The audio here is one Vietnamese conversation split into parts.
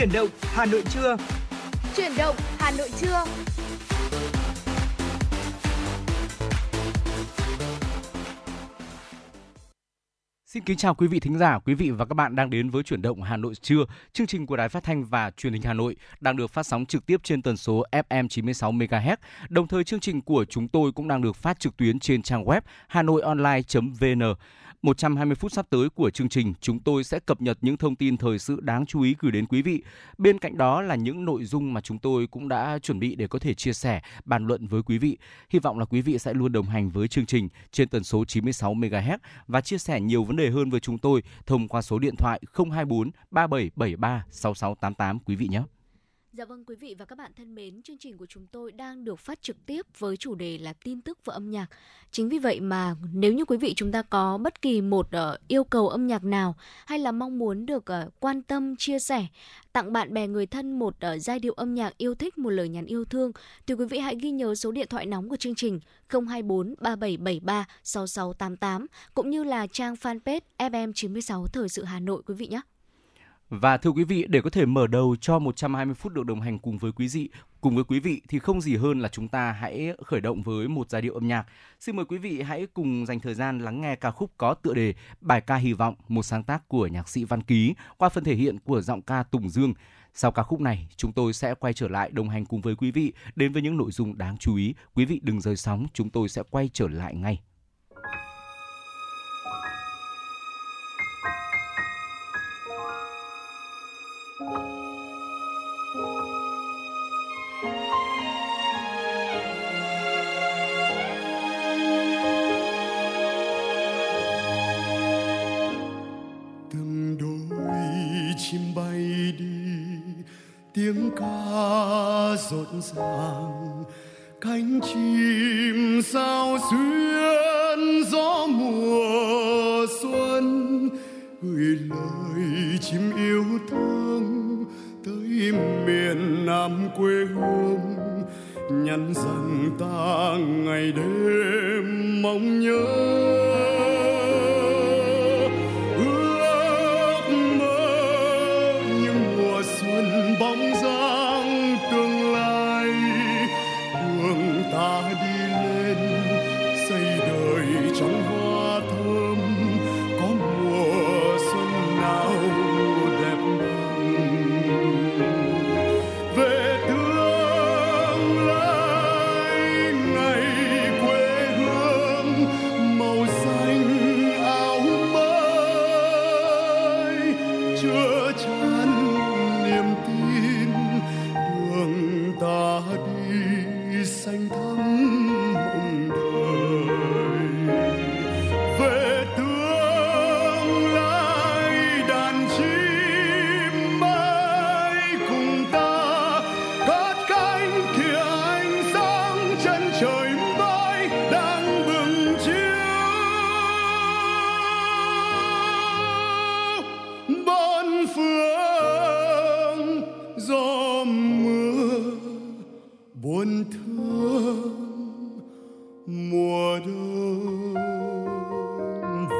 Chuyển động Hà Nội trưa. Chuyển động Hà Nội trưa. Xin kính chào quý vị thính giả, quý vị và các bạn đang đến với chuyển động Hà Nội trưa. Chương trình của Đài Phát thanh và Truyền hình Hà Nội đang được phát sóng trực tiếp trên tần số FM 96 MHz. Đồng thời chương trình của chúng tôi cũng đang được phát trực tuyến trên trang web hanoionline.vn. 120 phút sắp tới của chương trình, chúng tôi sẽ cập nhật những thông tin thời sự đáng chú ý gửi đến quý vị. Bên cạnh đó là những nội dung mà chúng tôi cũng đã chuẩn bị để có thể chia sẻ, bàn luận với quý vị. Hy vọng là quý vị sẽ luôn đồng hành với chương trình trên tần số 96 MHz và chia sẻ nhiều vấn đề hơn với chúng tôi thông qua số điện thoại 024 3773 6688 quý vị nhé. Dạ vâng quý vị và các bạn thân mến, chương trình của chúng tôi đang được phát trực tiếp với chủ đề là tin tức và âm nhạc. Chính vì vậy mà nếu như quý vị chúng ta có bất kỳ một uh, yêu cầu âm nhạc nào hay là mong muốn được uh, quan tâm, chia sẻ, tặng bạn bè người thân một uh, giai điệu âm nhạc yêu thích, một lời nhắn yêu thương thì quý vị hãy ghi nhớ số điện thoại nóng của chương trình 024 3773 6688 cũng như là trang fanpage FM96 Thời sự Hà Nội quý vị nhé. Và thưa quý vị, để có thể mở đầu cho 120 phút được đồng hành cùng với quý vị, cùng với quý vị thì không gì hơn là chúng ta hãy khởi động với một giai điệu âm nhạc. Xin mời quý vị hãy cùng dành thời gian lắng nghe ca khúc có tựa đề Bài ca hy vọng, một sáng tác của nhạc sĩ Văn Ký qua phần thể hiện của giọng ca Tùng Dương. Sau ca khúc này, chúng tôi sẽ quay trở lại đồng hành cùng với quý vị đến với những nội dung đáng chú ý. Quý vị đừng rời sóng, chúng tôi sẽ quay trở lại ngay. Tiếng ca rộn ràng, cánh chim sao xuyên gió mùa xuân, gửi lời chim yêu thương tới miền nam quê hương, nhắn rằng ta ngày đêm mong nhớ.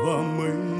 Chim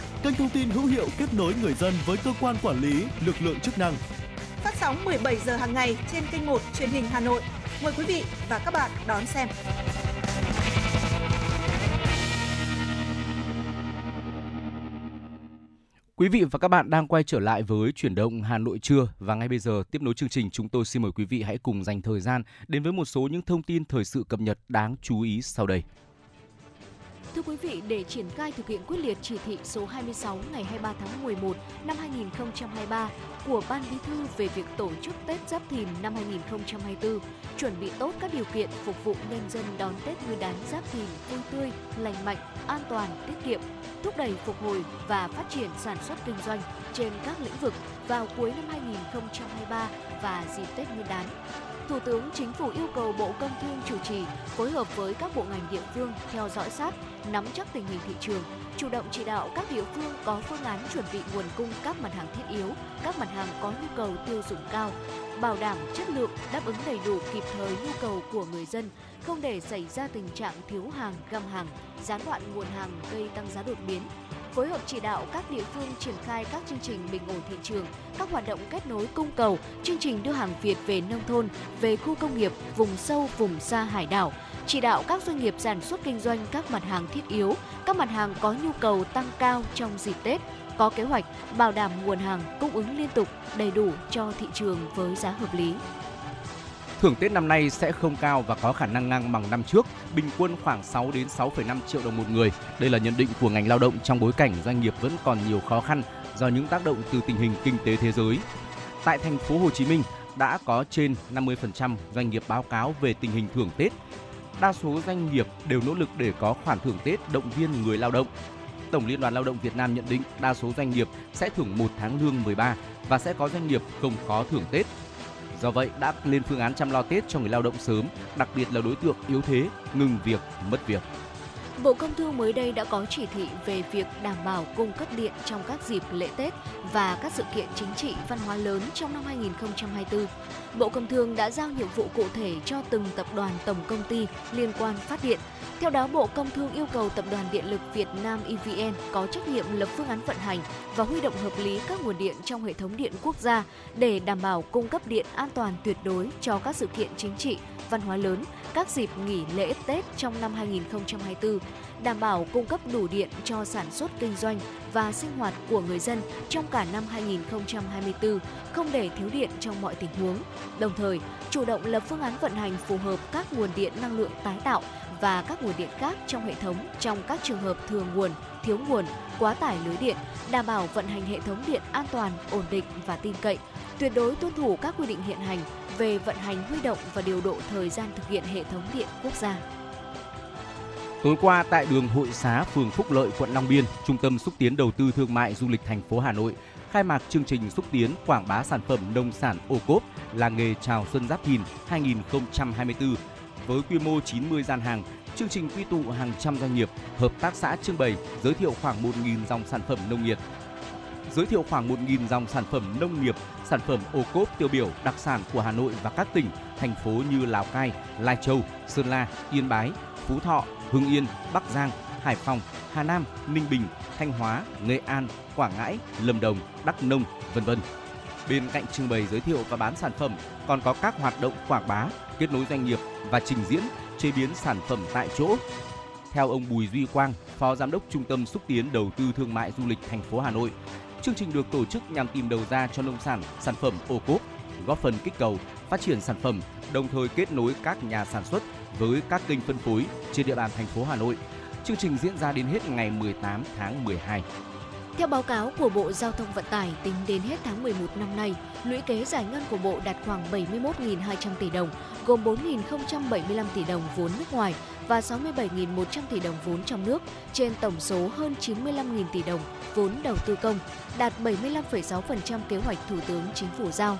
kênh thông tin hữu hiệu kết nối người dân với cơ quan quản lý, lực lượng chức năng. Phát sóng 17 giờ hàng ngày trên kênh 1 truyền hình Hà Nội. Mời quý vị và các bạn đón xem. Quý vị và các bạn đang quay trở lại với chuyển động Hà Nội trưa và ngay bây giờ tiếp nối chương trình chúng tôi xin mời quý vị hãy cùng dành thời gian đến với một số những thông tin thời sự cập nhật đáng chú ý sau đây. Thưa quý vị, để triển khai thực hiện quyết liệt chỉ thị số 26 ngày 23 tháng 11 năm 2023 của Ban Bí thư về việc tổ chức Tết Giáp Thìn năm 2024, chuẩn bị tốt các điều kiện phục vụ nhân dân đón Tết Nguyên đán Giáp Thìn vui tươi, lành mạnh, an toàn, tiết kiệm, thúc đẩy phục hồi và phát triển sản xuất kinh doanh trên các lĩnh vực vào cuối năm 2023 và dịp Tết Nguyên đán. Thủ tướng Chính phủ yêu cầu Bộ Công Thương chủ trì phối hợp với các bộ ngành địa phương theo dõi sát, nắm chắc tình hình thị trường, chủ động chỉ đạo các địa phương có phương án chuẩn bị nguồn cung các mặt hàng thiết yếu, các mặt hàng có nhu cầu tiêu dùng cao, bảo đảm chất lượng, đáp ứng đầy đủ kịp thời nhu cầu của người dân, không để xảy ra tình trạng thiếu hàng, găm hàng, gián đoạn nguồn hàng gây tăng giá đột biến, phối hợp chỉ đạo các địa phương triển khai các chương trình bình ổn thị trường, các hoạt động kết nối cung cầu, chương trình đưa hàng Việt về nông thôn, về khu công nghiệp, vùng sâu, vùng xa hải đảo, chỉ đạo các doanh nghiệp sản xuất kinh doanh các mặt hàng thiết yếu, các mặt hàng có nhu cầu tăng cao trong dịp Tết, có kế hoạch bảo đảm nguồn hàng cung ứng liên tục đầy đủ cho thị trường với giá hợp lý. Thưởng Tết năm nay sẽ không cao và có khả năng ngang bằng năm trước, bình quân khoảng 6 đến 6,5 triệu đồng một người. Đây là nhận định của ngành lao động trong bối cảnh doanh nghiệp vẫn còn nhiều khó khăn do những tác động từ tình hình kinh tế thế giới. Tại thành phố Hồ Chí Minh đã có trên 50% doanh nghiệp báo cáo về tình hình thưởng Tết. Đa số doanh nghiệp đều nỗ lực để có khoản thưởng Tết động viên người lao động. Tổng Liên đoàn Lao động Việt Nam nhận định đa số doanh nghiệp sẽ thưởng một tháng lương 13 và sẽ có doanh nghiệp không có thưởng Tết Do vậy đã lên phương án chăm lo Tết cho người lao động sớm, đặc biệt là đối tượng yếu thế, ngừng việc, mất việc. Bộ Công Thương mới đây đã có chỉ thị về việc đảm bảo cung cấp điện trong các dịp lễ Tết và các sự kiện chính trị văn hóa lớn trong năm 2024. Bộ Công Thương đã giao nhiệm vụ cụ thể cho từng tập đoàn tổng công ty liên quan phát điện. Theo đó, Bộ Công Thương yêu cầu Tập đoàn Điện lực Việt Nam EVN có trách nhiệm lập phương án vận hành và huy động hợp lý các nguồn điện trong hệ thống điện quốc gia để đảm bảo cung cấp điện an toàn tuyệt đối cho các sự kiện chính trị, văn hóa lớn, các dịp nghỉ lễ Tết trong năm 2024, đảm bảo cung cấp đủ điện cho sản xuất kinh doanh và sinh hoạt của người dân trong cả năm 2024, không để thiếu điện trong mọi tình huống. Đồng thời, chủ động lập phương án vận hành phù hợp các nguồn điện năng lượng tái tạo và các nguồn điện khác trong hệ thống trong các trường hợp thừa nguồn, thiếu nguồn, quá tải lưới điện, đảm bảo vận hành hệ thống điện an toàn, ổn định và tin cậy, tuyệt đối tuân thủ các quy định hiện hành về vận hành huy động và điều độ thời gian thực hiện hệ thống điện quốc gia. Tối qua tại đường Hội Xá, phường Phúc Lợi, quận Long Biên, Trung tâm xúc tiến đầu tư thương mại du lịch thành phố Hà Nội khai mạc chương trình xúc tiến quảng bá sản phẩm nông sản ô cốp làng nghề chào xuân giáp thìn 2024 với quy mô 90 gian hàng. Chương trình quy tụ hàng trăm doanh nghiệp, hợp tác xã trưng bày, giới thiệu khoảng 1.000 dòng sản phẩm nông nghiệp, giới thiệu khoảng 1.000 dòng sản phẩm nông nghiệp, sản phẩm ô cốp tiêu biểu đặc sản của Hà Nội và các tỉnh, thành phố như Lào Cai, Lai Châu, Sơn La, Yên Bái, Phú Thọ, Hưng Yên, Bắc Giang, Hải Phòng, Hà Nam, Ninh Bình, Thanh Hóa, Nghệ An, Quảng Ngãi, Lâm Đồng, Đắk Nông, vân vân. Bên cạnh trưng bày giới thiệu và bán sản phẩm, còn có các hoạt động quảng bá, kết nối doanh nghiệp và trình diễn, chế biến sản phẩm tại chỗ. Theo ông Bùi Duy Quang, Phó Giám đốc Trung tâm xúc tiến đầu tư thương mại du lịch thành phố Hà Nội, chương trình được tổ chức nhằm tìm đầu ra cho nông sản, sản phẩm ô cốp, góp phần kích cầu phát triển sản phẩm, đồng thời kết nối các nhà sản xuất với các kênh phân phối trên địa bàn thành phố Hà Nội. Chương trình diễn ra đến hết ngày 18 tháng 12. Theo báo cáo của Bộ Giao thông Vận tải, tính đến hết tháng 11 năm nay, lũy kế giải ngân của Bộ đạt khoảng 71.200 tỷ đồng, gồm 4.075 tỷ đồng vốn nước ngoài và 67.100 tỷ đồng vốn trong nước, trên tổng số hơn 95.000 tỷ đồng vốn đầu tư công, đạt 75,6% kế hoạch Thủ tướng Chính phủ giao.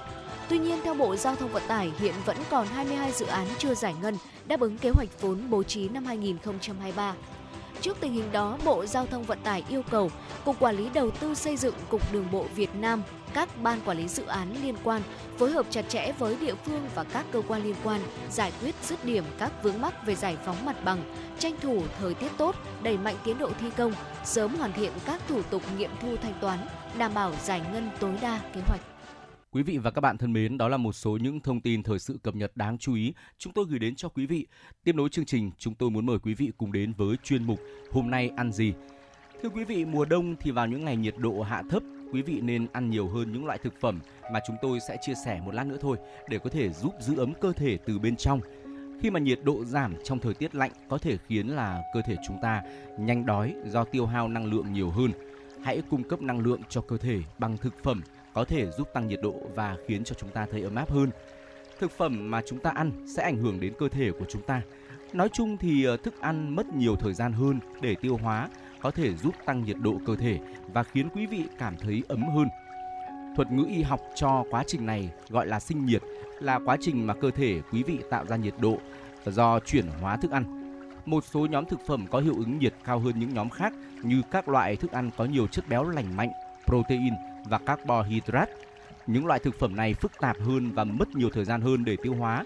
Tuy nhiên, theo Bộ Giao thông Vận tải, hiện vẫn còn 22 dự án chưa giải ngân đáp ứng kế hoạch vốn bố trí năm 2023. Trước tình hình đó, Bộ Giao thông Vận tải yêu cầu Cục Quản lý Đầu tư xây dựng Cục Đường bộ Việt Nam, các ban quản lý dự án liên quan phối hợp chặt chẽ với địa phương và các cơ quan liên quan giải quyết dứt điểm các vướng mắc về giải phóng mặt bằng, tranh thủ thời tiết tốt, đẩy mạnh tiến độ thi công, sớm hoàn thiện các thủ tục nghiệm thu thanh toán, đảm bảo giải ngân tối đa kế hoạch. Quý vị và các bạn thân mến, đó là một số những thông tin thời sự cập nhật đáng chú ý chúng tôi gửi đến cho quý vị. Tiếp nối chương trình, chúng tôi muốn mời quý vị cùng đến với chuyên mục Hôm nay ăn gì. Thưa quý vị, mùa đông thì vào những ngày nhiệt độ hạ thấp, quý vị nên ăn nhiều hơn những loại thực phẩm mà chúng tôi sẽ chia sẻ một lát nữa thôi để có thể giúp giữ ấm cơ thể từ bên trong. Khi mà nhiệt độ giảm trong thời tiết lạnh có thể khiến là cơ thể chúng ta nhanh đói do tiêu hao năng lượng nhiều hơn. Hãy cung cấp năng lượng cho cơ thể bằng thực phẩm có thể giúp tăng nhiệt độ và khiến cho chúng ta thấy ấm áp hơn. Thực phẩm mà chúng ta ăn sẽ ảnh hưởng đến cơ thể của chúng ta. Nói chung thì ờ, thức ăn mất nhiều thời gian hơn để tiêu hóa, có thể giúp tăng nhiệt độ cơ thể và khiến quý vị cảm thấy ấm hơn. Thuật ngữ y học cho quá trình này gọi là sinh nhiệt, là quá trình mà cơ thể quý vị tạo ra nhiệt độ do chuyển hóa thức ăn. Một số nhóm thực phẩm có hiệu ứng nhiệt cao hơn những nhóm khác như các loại thức ăn có nhiều chất béo lành mạnh, protein, và carbohydrate. Những loại thực phẩm này phức tạp hơn và mất nhiều thời gian hơn để tiêu hóa.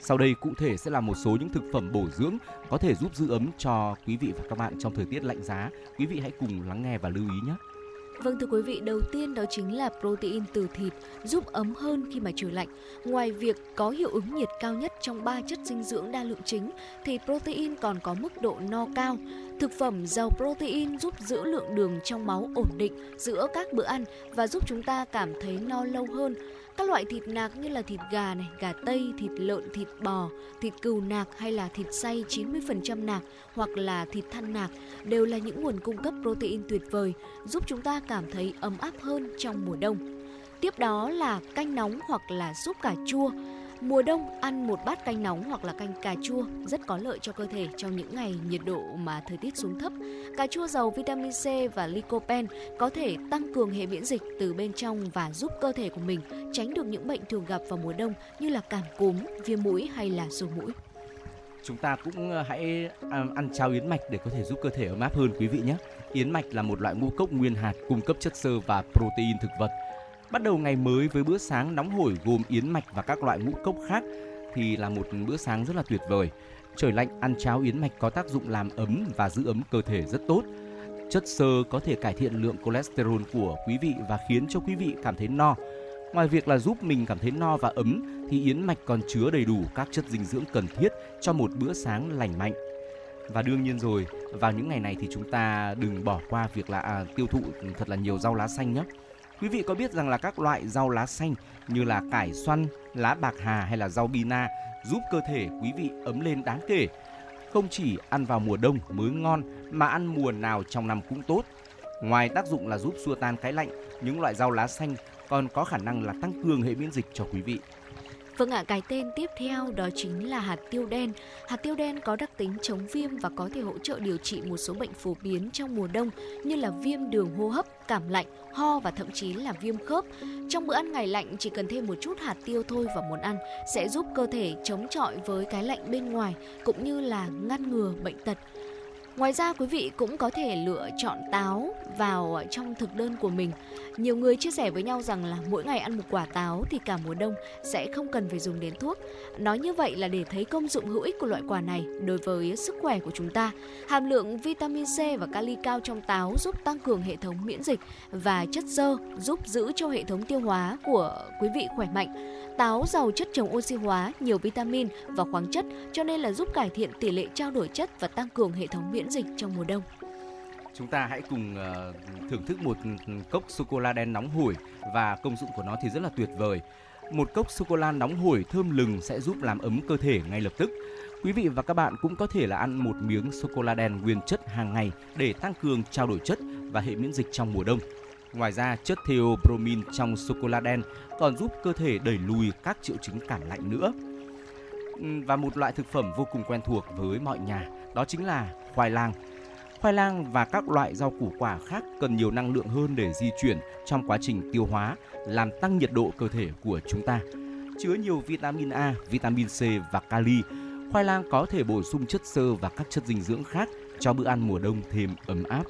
Sau đây cụ thể sẽ là một số những thực phẩm bổ dưỡng có thể giúp giữ ấm cho quý vị và các bạn trong thời tiết lạnh giá. Quý vị hãy cùng lắng nghe và lưu ý nhé. Vâng thưa quý vị, đầu tiên đó chính là protein từ thịt giúp ấm hơn khi mà trời lạnh. Ngoài việc có hiệu ứng nhiệt cao nhất trong ba chất dinh dưỡng đa lượng chính thì protein còn có mức độ no cao. Thực phẩm giàu protein giúp giữ lượng đường trong máu ổn định giữa các bữa ăn và giúp chúng ta cảm thấy no lâu hơn. Các loại thịt nạc như là thịt gà này, gà tây, thịt lợn, thịt bò, thịt cừu nạc hay là thịt xay 90% nạc hoặc là thịt than nạc đều là những nguồn cung cấp protein tuyệt vời, giúp chúng ta cảm thấy ấm áp hơn trong mùa đông. Tiếp đó là canh nóng hoặc là súp cà chua. Mùa đông ăn một bát canh nóng hoặc là canh cà chua rất có lợi cho cơ thể trong những ngày nhiệt độ mà thời tiết xuống thấp. Cà chua giàu vitamin C và lycopene có thể tăng cường hệ miễn dịch từ bên trong và giúp cơ thể của mình tránh được những bệnh thường gặp vào mùa đông như là cảm cúm, viêm mũi hay là sổ mũi chúng ta cũng ờ, hãy à, ăn cháo yến mạch để có thể giúp cơ thể ấm áp hơn quý vị nhé. Yến mạch là một loại ngũ cốc nguyên hạt cung cấp chất xơ và protein thực vật Bắt đầu ngày mới với bữa sáng nóng hổi gồm yến mạch và các loại ngũ cốc khác thì là một bữa sáng rất là tuyệt vời. Trời lạnh ăn cháo yến mạch có tác dụng làm ấm và giữ ấm cơ thể rất tốt. Chất xơ có thể cải thiện lượng cholesterol của quý vị và khiến cho quý vị cảm thấy no. Ngoài việc là giúp mình cảm thấy no và ấm thì yến mạch còn chứa đầy đủ các chất dinh dưỡng cần thiết cho một bữa sáng lành mạnh. Và đương nhiên rồi, vào những ngày này thì chúng ta đừng bỏ qua việc là à, tiêu thụ thật là nhiều rau lá xanh nhé. Quý vị có biết rằng là các loại rau lá xanh như là cải xoăn, lá bạc hà hay là rau bina giúp cơ thể quý vị ấm lên đáng kể. Không chỉ ăn vào mùa đông mới ngon mà ăn mùa nào trong năm cũng tốt. Ngoài tác dụng là giúp xua tan cái lạnh, những loại rau lá xanh còn có khả năng là tăng cường hệ miễn dịch cho quý vị. Vâng ạ, cái tên tiếp theo đó chính là hạt tiêu đen. Hạt tiêu đen có đặc tính chống viêm và có thể hỗ trợ điều trị một số bệnh phổ biến trong mùa đông như là viêm đường hô hấp, cảm lạnh, ho và thậm chí là viêm khớp. Trong bữa ăn ngày lạnh, chỉ cần thêm một chút hạt tiêu thôi vào món ăn sẽ giúp cơ thể chống chọi với cái lạnh bên ngoài, cũng như là ngăn ngừa bệnh tật. Ngoài ra quý vị cũng có thể lựa chọn táo vào ờ, trong thực đơn của mình. Nhiều người chia sẻ với nhau rằng là mỗi ngày ăn một quả táo thì cả mùa đông sẽ không cần phải dùng đến thuốc. Nói như vậy là để thấy công dụng hữu ích của loại quả này đối với sức khỏe của chúng ta. Hàm lượng vitamin C và kali cao trong táo giúp tăng cường hệ thống miễn dịch và chất xơ, giúp giữ cho hệ thống tiêu hóa của quý vị khỏe mạnh. Táo giàu chất chống oxy hóa, nhiều vitamin và khoáng chất cho nên là giúp cải thiện tỷ lệ trao đổi chất và tăng cường hệ thống miễn dịch trong mùa đông. Chúng ta hãy cùng uh, thưởng thức một cốc sô cô la đen nóng hổi và công dụng của nó thì rất là tuyệt vời. Một cốc sô cô la nóng hổi thơm lừng sẽ giúp làm ấm cơ thể ngay lập tức. Quý vị và các bạn cũng có thể là ăn một miếng sô cô la đen nguyên chất hàng ngày để tăng cường trao đổi chất và hệ miễn dịch trong mùa đông. Ngoài ra, chất theobromine trong sô cô la đen còn giúp cơ thể đẩy lùi các triệu chứng cảm lạnh nữa. Ừ, và một loại thực phẩm vô cùng quen thuộc với mọi nhà, đó chính là khoai lang. Khoai lang và các loại rau củ quả khác cần nhiều năng lượng hơn để di chuyển trong quá trình tiêu hóa, làm tăng nhiệt độ cơ thể của chúng ta. Chứa nhiều vitamin A, vitamin C và kali, khoai lang có thể bổ sung chất xơ và các chất dinh dưỡng khác cho bữa ăn mùa đông thêm ấm áp.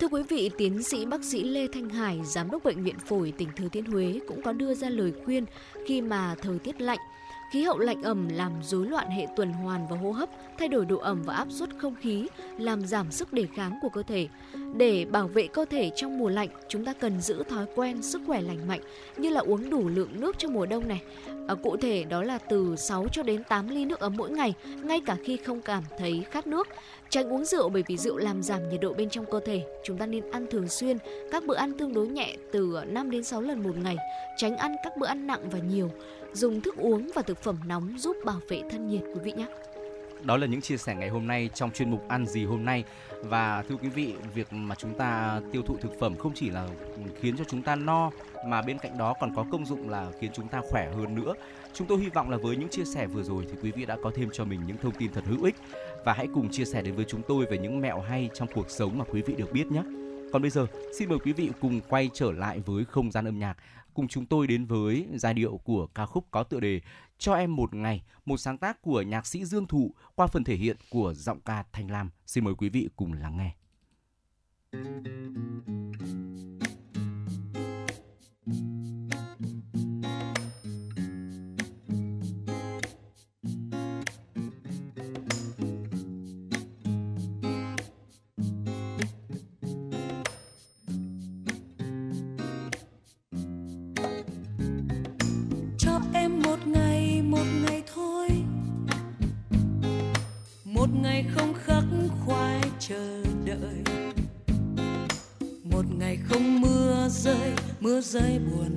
Thưa quý vị, tiến sĩ bác sĩ Lê Thanh Hải, giám đốc bệnh viện phổi tỉnh Thừa Thiên Huế cũng có đưa ra lời khuyên khi mà thời tiết lạnh, Khí hậu lạnh ẩm làm rối loạn hệ tuần hoàn và hô hấp, thay đổi độ ẩm và áp suất không khí, làm giảm sức đề kháng của cơ thể. Để bảo vệ cơ thể trong mùa lạnh, chúng ta cần giữ thói quen sức khỏe lành mạnh như là uống đủ lượng nước trong mùa đông này. À, cụ thể đó là từ 6 cho đến 8 ly nước ấm mỗi ngày, ngay cả khi không cảm thấy khát nước. Tránh uống rượu bởi vì rượu làm giảm nhiệt độ bên trong cơ thể. Chúng ta nên ăn thường xuyên, các bữa ăn tương đối nhẹ từ 5 đến 6 lần một ngày. Tránh ăn các bữa ăn nặng và nhiều. Dùng thức uống và thực phẩm nóng giúp bảo vệ thân nhiệt quý vị nhé. Đó là những chia sẻ ngày hôm nay trong chuyên mục ăn gì hôm nay và thưa quý vị, việc mà chúng ta tiêu thụ thực phẩm không chỉ là khiến cho chúng ta no mà bên cạnh đó còn có công dụng là khiến chúng ta khỏe hơn nữa. Chúng tôi hy vọng là với những chia sẻ vừa rồi thì quý vị đã có thêm cho mình những thông tin thật hữu ích và hãy cùng chia sẻ đến với chúng tôi về những mẹo hay trong cuộc sống mà quý vị được biết nhé. Còn bây giờ, xin mời quý vị cùng quay trở lại với không gian âm nhạc, cùng chúng tôi đến với giai điệu của ca khúc có tựa đề Cho em một ngày, một sáng tác của nhạc sĩ Dương Thụ qua phần thể hiện của giọng ca Thanh Lam. Xin mời quý vị cùng lắng nghe. Thank you. Rơi buồn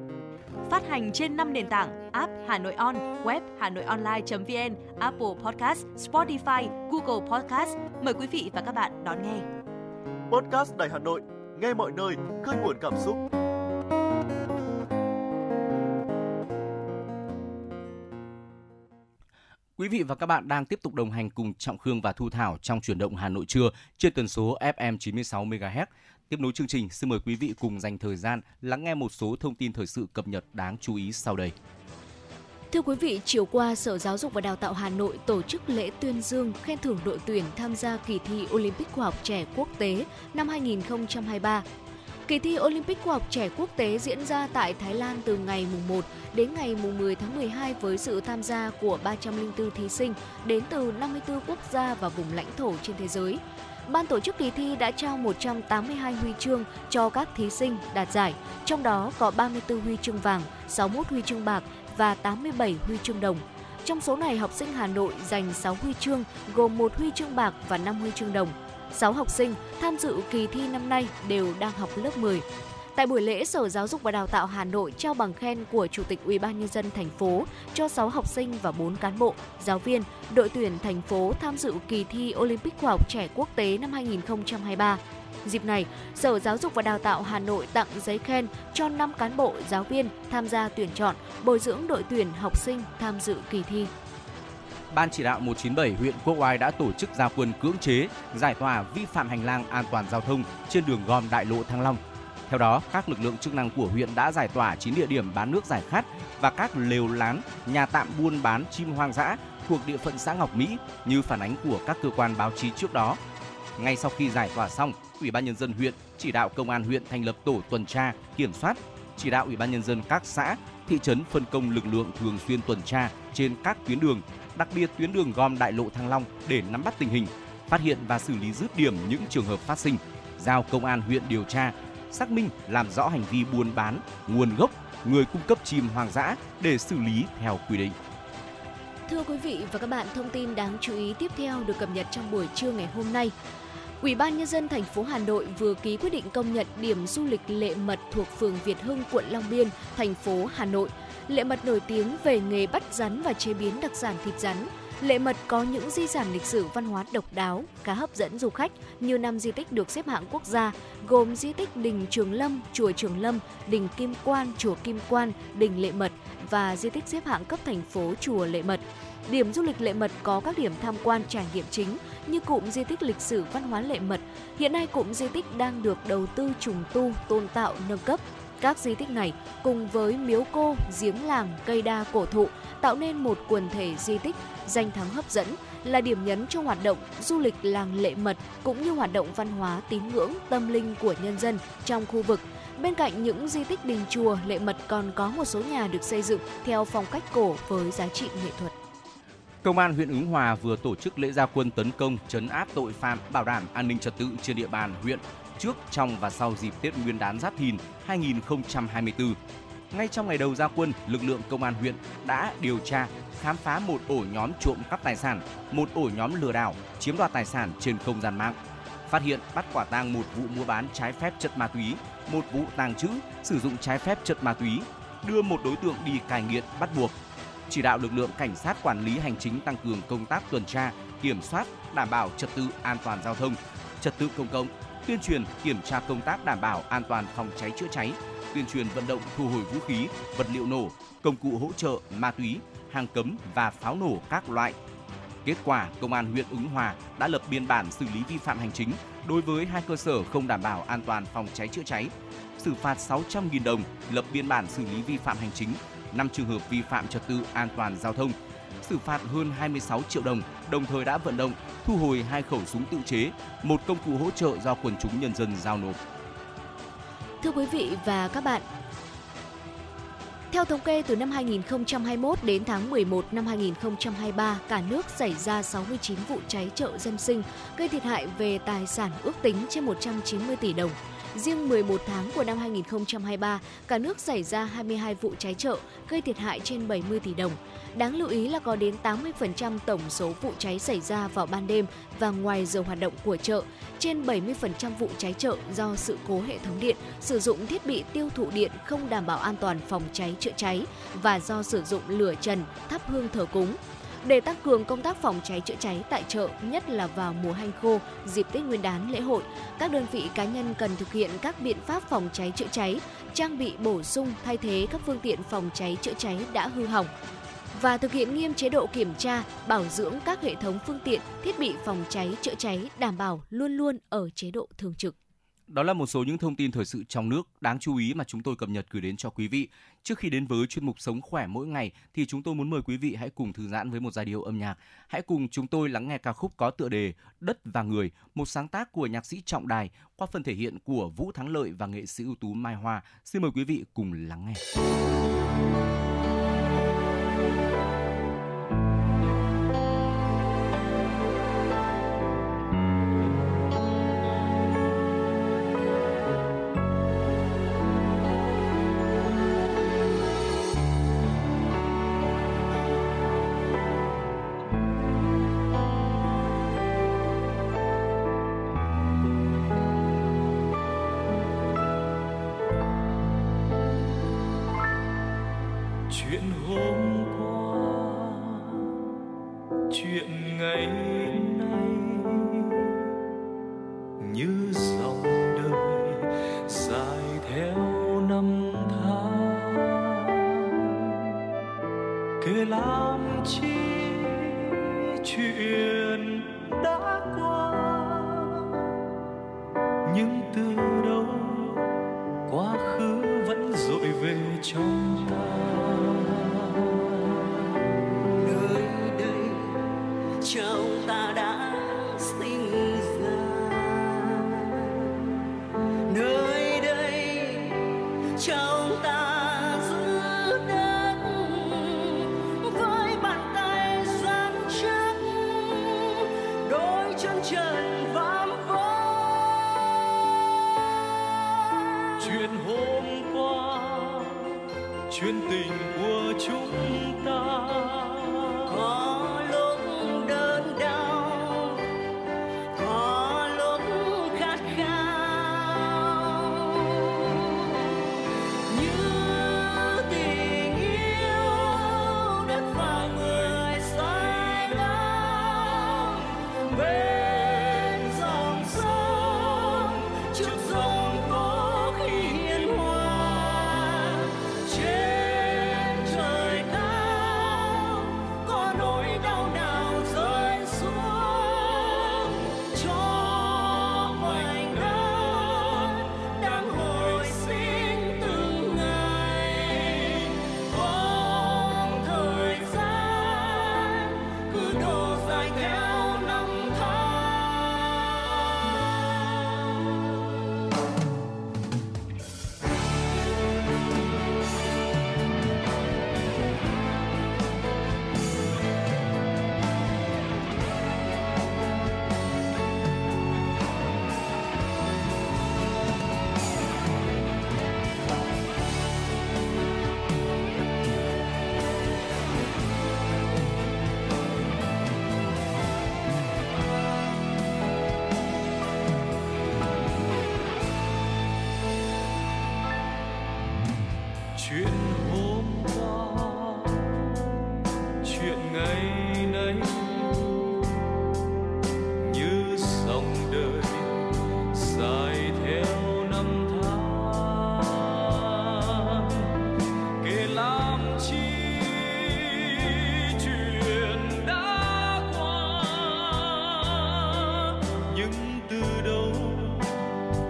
Phát hành trên 5 nền tảng app Hà Nội On, web Hà Nội Online.vn, Apple Podcast, Spotify, Google Podcast. Mời quý vị và các bạn đón nghe. Podcast Đài Hà Nội, nghe mọi nơi, khơi nguồn cảm xúc. Quý vị và các bạn đang tiếp tục đồng hành cùng Trọng Khương và Thu Thảo trong chuyển động Hà Nội trưa trên tần số FM 96 MHz. Tiếp nối chương trình, xin mời quý vị cùng dành thời gian lắng nghe một số thông tin thời sự cập nhật đáng chú ý sau đây. Thưa quý vị, chiều qua, Sở Giáo dục và Đào tạo Hà Nội tổ chức lễ tuyên dương khen thưởng đội tuyển tham gia kỳ thi Olympic khoa học trẻ quốc tế năm 2023. Kỳ thi Olympic khoa học trẻ quốc tế diễn ra tại Thái Lan từ ngày mùng 1 đến ngày mùng 10 tháng 12 với sự tham gia của 304 thí sinh đến từ 54 quốc gia và vùng lãnh thổ trên thế giới. Ban tổ chức kỳ thi đã trao 182 huy chương cho các thí sinh đạt giải, trong đó có 34 huy chương vàng, 61 huy chương bạc và 87 huy chương đồng. Trong số này, học sinh Hà Nội giành 6 huy chương, gồm 1 huy chương bạc và 5 huy chương đồng. 6 học sinh tham dự kỳ thi năm nay đều đang học lớp 10. Tại buổi lễ, Sở Giáo dục và Đào tạo Hà Nội trao bằng khen của Chủ tịch UBND thành phố cho 6 học sinh và 4 cán bộ, giáo viên, đội tuyển thành phố tham dự kỳ thi Olympic khoa học trẻ quốc tế năm 2023. Dịp này, Sở Giáo dục và Đào tạo Hà Nội tặng giấy khen cho 5 cán bộ giáo viên tham gia tuyển chọn, bồi dưỡng đội tuyển học sinh tham dự kỳ thi. Ban chỉ đạo 197 huyện Quốc Oai đã tổ chức gia quân cưỡng chế, giải tỏa vi phạm hành lang an toàn giao thông trên đường gom đại lộ Thăng Long. Theo đó, các lực lượng chức năng của huyện đã giải tỏa 9 địa điểm bán nước giải khát và các lều lán, nhà tạm buôn bán chim hoang dã thuộc địa phận xã Ngọc Mỹ như phản ánh của các cơ quan báo chí trước đó. Ngay sau khi giải tỏa xong, Ủy ban nhân dân huyện chỉ đạo công an huyện thành lập tổ tuần tra, kiểm soát, chỉ đạo Ủy ban nhân dân các xã, thị trấn phân công lực lượng thường xuyên tuần tra trên các tuyến đường, đặc biệt tuyến đường gom đại lộ Thăng Long để nắm bắt tình hình, phát hiện và xử lý dứt điểm những trường hợp phát sinh, giao công an huyện điều tra, xác minh làm rõ hành vi buôn bán, nguồn gốc, người cung cấp chim hoang dã để xử lý theo quy định. Thưa quý vị và các bạn, thông tin đáng chú ý tiếp theo được cập nhật trong buổi trưa ngày hôm nay. Ủy ban nhân dân thành phố Hà Nội vừa ký quyết định công nhận điểm du lịch Lệ Mật thuộc phường Việt Hưng, quận Long Biên, thành phố Hà Nội. Lệ Mật nổi tiếng về nghề bắt rắn và chế biến đặc sản thịt rắn. Lệ Mật có những di sản lịch sử văn hóa độc đáo, khá hấp dẫn du khách như năm di tích được xếp hạng quốc gia, gồm di tích đình Trường Lâm, chùa Trường Lâm, đình Kim Quan, chùa Kim Quan, đình Lệ Mật và di tích xếp hạng cấp thành phố chùa Lệ Mật. Điểm du lịch Lệ Mật có các điểm tham quan trải nghiệm chính như cụm di tích lịch sử văn hóa Lệ Mật. Hiện nay cụm di tích đang được đầu tư trùng tu, tôn tạo, nâng cấp. Các di tích này cùng với miếu cô, giếng làng, cây đa cổ thụ tạo nên một quần thể di tích danh thắng hấp dẫn là điểm nhấn cho hoạt động du lịch làng Lệ Mật cũng như hoạt động văn hóa tín ngưỡng tâm linh của nhân dân trong khu vực. Bên cạnh những di tích đình chùa, Lệ Mật còn có một số nhà được xây dựng theo phong cách cổ với giá trị nghệ thuật. Công an huyện Ứng Hòa vừa tổ chức lễ gia quân tấn công, chấn áp tội phạm, bảo đảm an ninh trật tự trên địa bàn huyện trước, trong và sau dịp Tết Nguyên đán Giáp Thìn 2024. Ngay trong ngày đầu gia quân, lực lượng công an huyện đã điều tra, khám phá một ổ nhóm trộm cắp tài sản, một ổ nhóm lừa đảo, chiếm đoạt tài sản trên không gian mạng. Phát hiện bắt quả tang một vụ mua bán trái phép chất ma túy, một vụ tàng trữ, sử dụng trái phép chất ma túy, đưa một đối tượng đi cai nghiện bắt buộc. Chỉ đạo lực lượng cảnh sát quản lý hành chính tăng cường công tác tuần tra, kiểm soát, đảm bảo trật tự an toàn giao thông, trật tự công cộng, tuyên truyền kiểm tra công tác đảm bảo an toàn phòng cháy chữa cháy, tuyên truyền vận động thu hồi vũ khí, vật liệu nổ, công cụ hỗ trợ, ma túy, hàng cấm và pháo nổ các loại. Kết quả, Công an huyện Ứng Hòa đã lập biên bản xử lý vi phạm hành chính đối với hai cơ sở không đảm bảo an toàn phòng cháy chữa cháy, xử phạt 600.000 đồng, lập biên bản xử lý vi phạm hành chính 5 trường hợp vi phạm trật tự an toàn giao thông, xử phạt hơn 26 triệu đồng, đồng thời đã vận động thu hồi hai khẩu súng tự chế, một công cụ hỗ trợ do quần chúng nhân dân giao nộp. Thưa quý vị và các bạn, theo thống kê từ năm 2021 đến tháng 11 năm 2023, cả nước xảy ra 69 vụ cháy chợ dân sinh, gây thiệt hại về tài sản ước tính trên 190 tỷ đồng. Riêng 11 tháng của năm 2023, cả nước xảy ra 22 vụ cháy chợ, gây thiệt hại trên 70 tỷ đồng. Đáng lưu ý là có đến 80% tổng số vụ cháy xảy ra vào ban đêm và ngoài giờ hoạt động của chợ. Trên 70% vụ cháy chợ do sự cố hệ thống điện, sử dụng thiết bị tiêu thụ điện không đảm bảo an toàn phòng cháy chữa cháy và do sử dụng lửa trần, thắp hương thờ cúng. Để tăng cường công tác phòng cháy chữa cháy tại chợ, nhất là vào mùa hanh khô, dịp Tết Nguyên đán lễ hội, các đơn vị cá nhân cần thực hiện các biện pháp phòng cháy chữa cháy, trang bị bổ sung thay thế các phương tiện phòng cháy chữa cháy đã hư hỏng và thực hiện nghiêm chế độ kiểm tra, bảo dưỡng các hệ thống phương tiện, thiết bị phòng cháy chữa cháy đảm bảo luôn luôn ở chế độ thường trực. Đó là một số những thông tin thời sự trong nước đáng chú ý mà chúng tôi cập nhật gửi đến cho quý vị. Trước khi đến với chuyên mục Sống khỏe mỗi ngày thì chúng tôi muốn mời quý vị hãy cùng thư giãn với một giai điệu âm nhạc. Hãy cùng chúng tôi lắng nghe ca khúc có tựa đề Đất và Người, một sáng tác của nhạc sĩ Trọng Đài qua phần thể hiện của Vũ Thắng Lợi và nghệ sĩ ưu tú Mai Hoa. Xin mời quý vị cùng lắng nghe.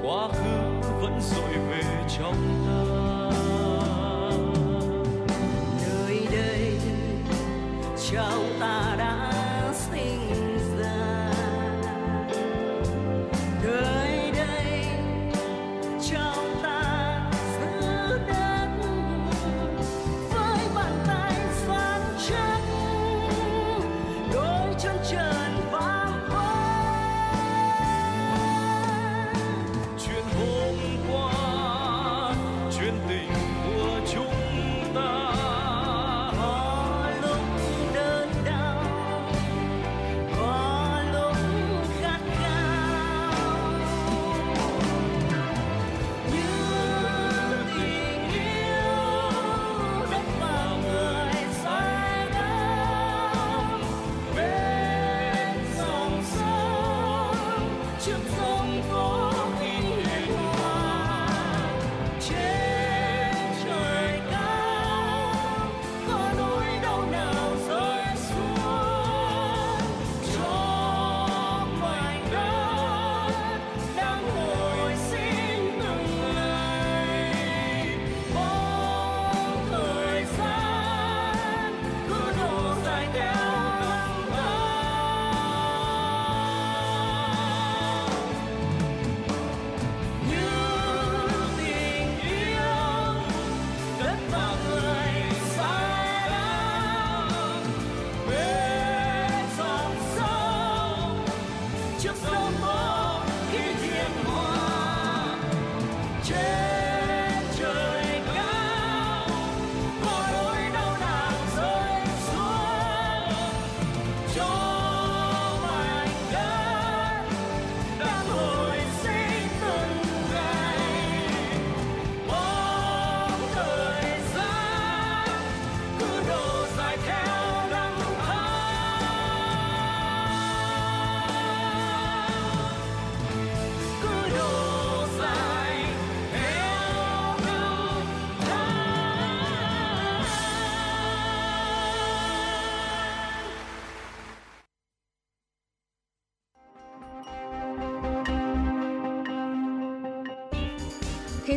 Quá khứ vẫn dội về trong ta.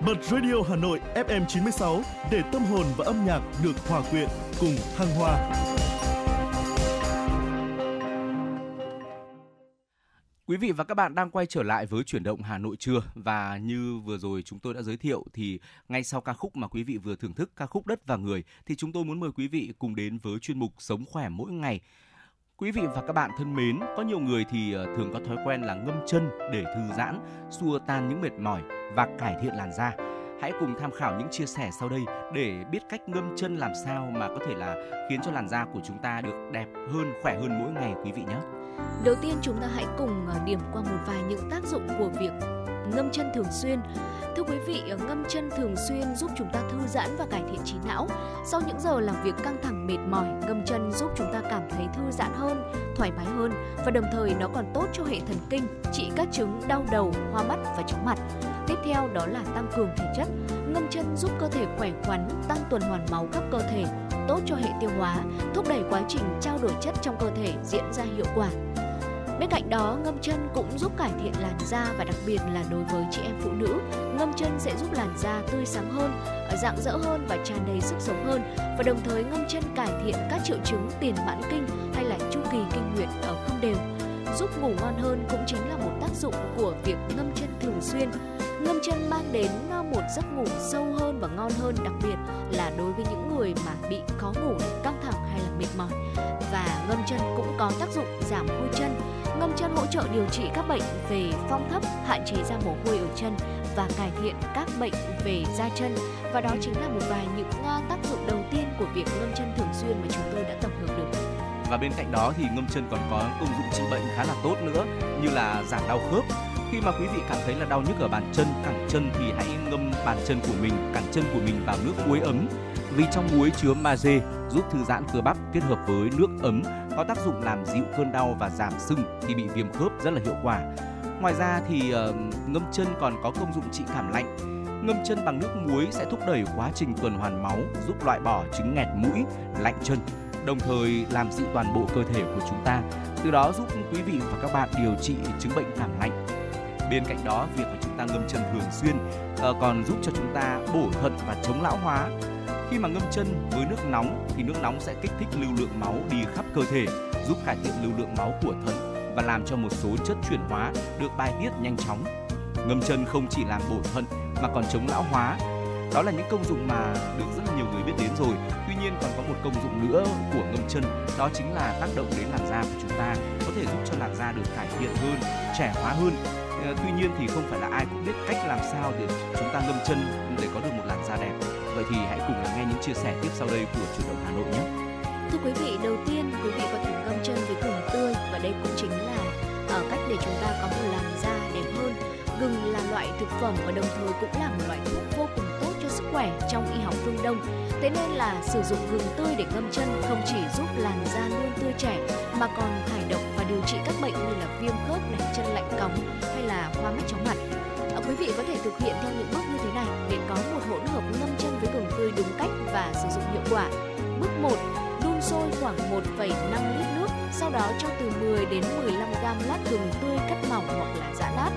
Bật Radio Hà Nội FM 96 để tâm hồn và âm nhạc được hòa quyện cùng thăng hoa. Quý vị và các bạn đang quay trở lại với chuyển động Hà Nội trưa và như vừa rồi chúng tôi đã giới thiệu thì ngay sau ca khúc mà quý vị vừa thưởng thức, ca khúc Đất và Người thì chúng tôi muốn mời quý vị cùng đến với chuyên mục Sống khỏe mỗi ngày. Quý vị và các bạn thân mến, có nhiều người thì ờ, thường có thói quen là ngâm chân để thư giãn, xua tan những mệt mỏi và cải thiện làn da. Hãy cùng tham khảo những chia sẻ sau đây để biết cách ngâm chân làm sao mà có thể là khiến cho làn da của chúng ta được đẹp hơn, khỏe hơn mỗi ngày quý vị nhé. Đầu tiên chúng ta hãy cùng ờ, điểm qua một vài những tác dụng của việc ngâm chân thường xuyên. Thưa quý vị, ngâm chân thường xuyên giúp chúng ta thư giãn và cải thiện trí não. Sau những giờ làm việc căng thẳng mệt mỏi, ngâm chân giúp chúng ta cảm thấy thư giãn hơn, thoải mái hơn và đồng thời nó còn tốt cho hệ thần kinh, trị các chứng đau đầu, hoa mắt và chóng mặt. Tiếp theo đó là tăng cường thể chất. Ngâm chân giúp cơ thể khỏe khoắn, tăng tuần hoàn máu khắp cơ thể, tốt cho hệ tiêu hóa, thúc đẩy quá trình trao đổi chất trong cơ thể diễn ra hiệu quả. Bên cạnh đó, ngâm chân cũng giúp cải thiện làn da và đặc biệt là đối với chị em phụ nữ, ngâm chân sẽ giúp làn da tươi sáng hơn, rạng rỡ hơn và tràn đầy sức sống hơn và đồng thời ngâm chân cải thiện các triệu chứng tiền mãn kinh hay là chu kỳ kinh nguyệt ở không đều. Giúp ngủ ngon hơn cũng chính là một tác dụng của việc ngâm chân thường xuyên. Ngâm chân mang đến à, một giấc ngủ sâu hơn và ngon hơn đặc biệt là đối với những người mà bị khó ngủ, căng thẳng hay là mệt mỏi. Và ngâm chân cũng có tác dụng giảm hôi chân, Ngâm chân hỗ trợ điều trị các bệnh về phong thấp, hạn chế ra mồ hôi ở chân và cải thiện các bệnh về da chân. Và đó chính là một vài những à, tác dụng đầu tiên của việc ngâm chân thường xuyên mà chúng tôi đã tổng hợp được. Và bên cạnh đó thì ngâm chân còn có công dụng trị bệnh khá là tốt nữa như là giảm đau khớp. Khi mà quý vị cảm thấy là đau nhức ở bàn chân, cẳng chân thì hãy ngâm bàn chân của mình, cẳng chân của mình vào nước muối ấm vì trong muối chứa magie giúp thư giãn cơ bắp kết hợp với nước ấm có tác dụng làm dịu cơn đau và giảm sưng khi bị viêm khớp rất là hiệu quả. Ngoài ra thì uh, ngâm chân còn có công dụng trị cảm lạnh. Ngâm chân bằng nước muối sẽ thúc đẩy quá trình tuần hoàn máu, giúp loại bỏ chứng nghẹt mũi, lạnh chân, đồng thời làm dịu toàn bộ cơ thể của chúng ta. Từ đó giúp quý vị và các bạn điều trị chứng bệnh cảm lạnh. Bên cạnh đó, việc mà chúng ta ngâm chân thường xuyên ờ, còn giúp cho chúng ta bổ thận và chống lão hóa khi mà ngâm chân với nước nóng thì nước nóng sẽ kích thích lưu lượng máu đi khắp cơ thể, giúp cải thiện lưu lượng máu của thận và làm cho một số chất chuyển hóa được bài tiết nhanh chóng. Ngâm chân không chỉ làm bổ thận mà còn chống lão hóa. Đó là những công dụng mà được rất là nhiều người biết đến rồi. Tuy nhiên còn có một công dụng nữa của ngâm chân, đó chính là tác động đến làn da của chúng ta, có thể giúp cho làn da được cải thiện hơn, trẻ hóa hơn. Ờ, tuy nhiên thì không phải là ai cũng biết cách làm sao để chúng ta ngâm chân để có được một làn da đẹp Vậy thì hãy cùng lắng nghe những chia sẻ tiếp sau đây của chủ động Hà Nội nhé. Thưa quý vị, đầu tiên quý vị có thể ngâm chân với gừng tươi và đây cũng chính là ở cách để chúng ta có một làn da đẹp hơn. Gừng là loại thực phẩm và đồng thời cũng là một loại thuốc vô cùng cho sức khỏe trong y học phương Đông. Thế nên là sử dụng gừng tươi để ngâm chân không chỉ giúp làn da luôn tươi trẻ mà còn thải độc và điều trị các bệnh như là viêm khớp này, chân lạnh cóng hay là hoa mắt chóng mặt à, quý vị có thể thực hiện theo những bước như thế này để có một hỗn hợp ngâm chân với gừng tươi đúng cách và sử dụng hiệu quả. Bước 1. Đun sôi khoảng 1,5 lít nước, sau đó cho từ 10 đến 15 g lát gừng tươi cắt mỏng hoặc là giã lát.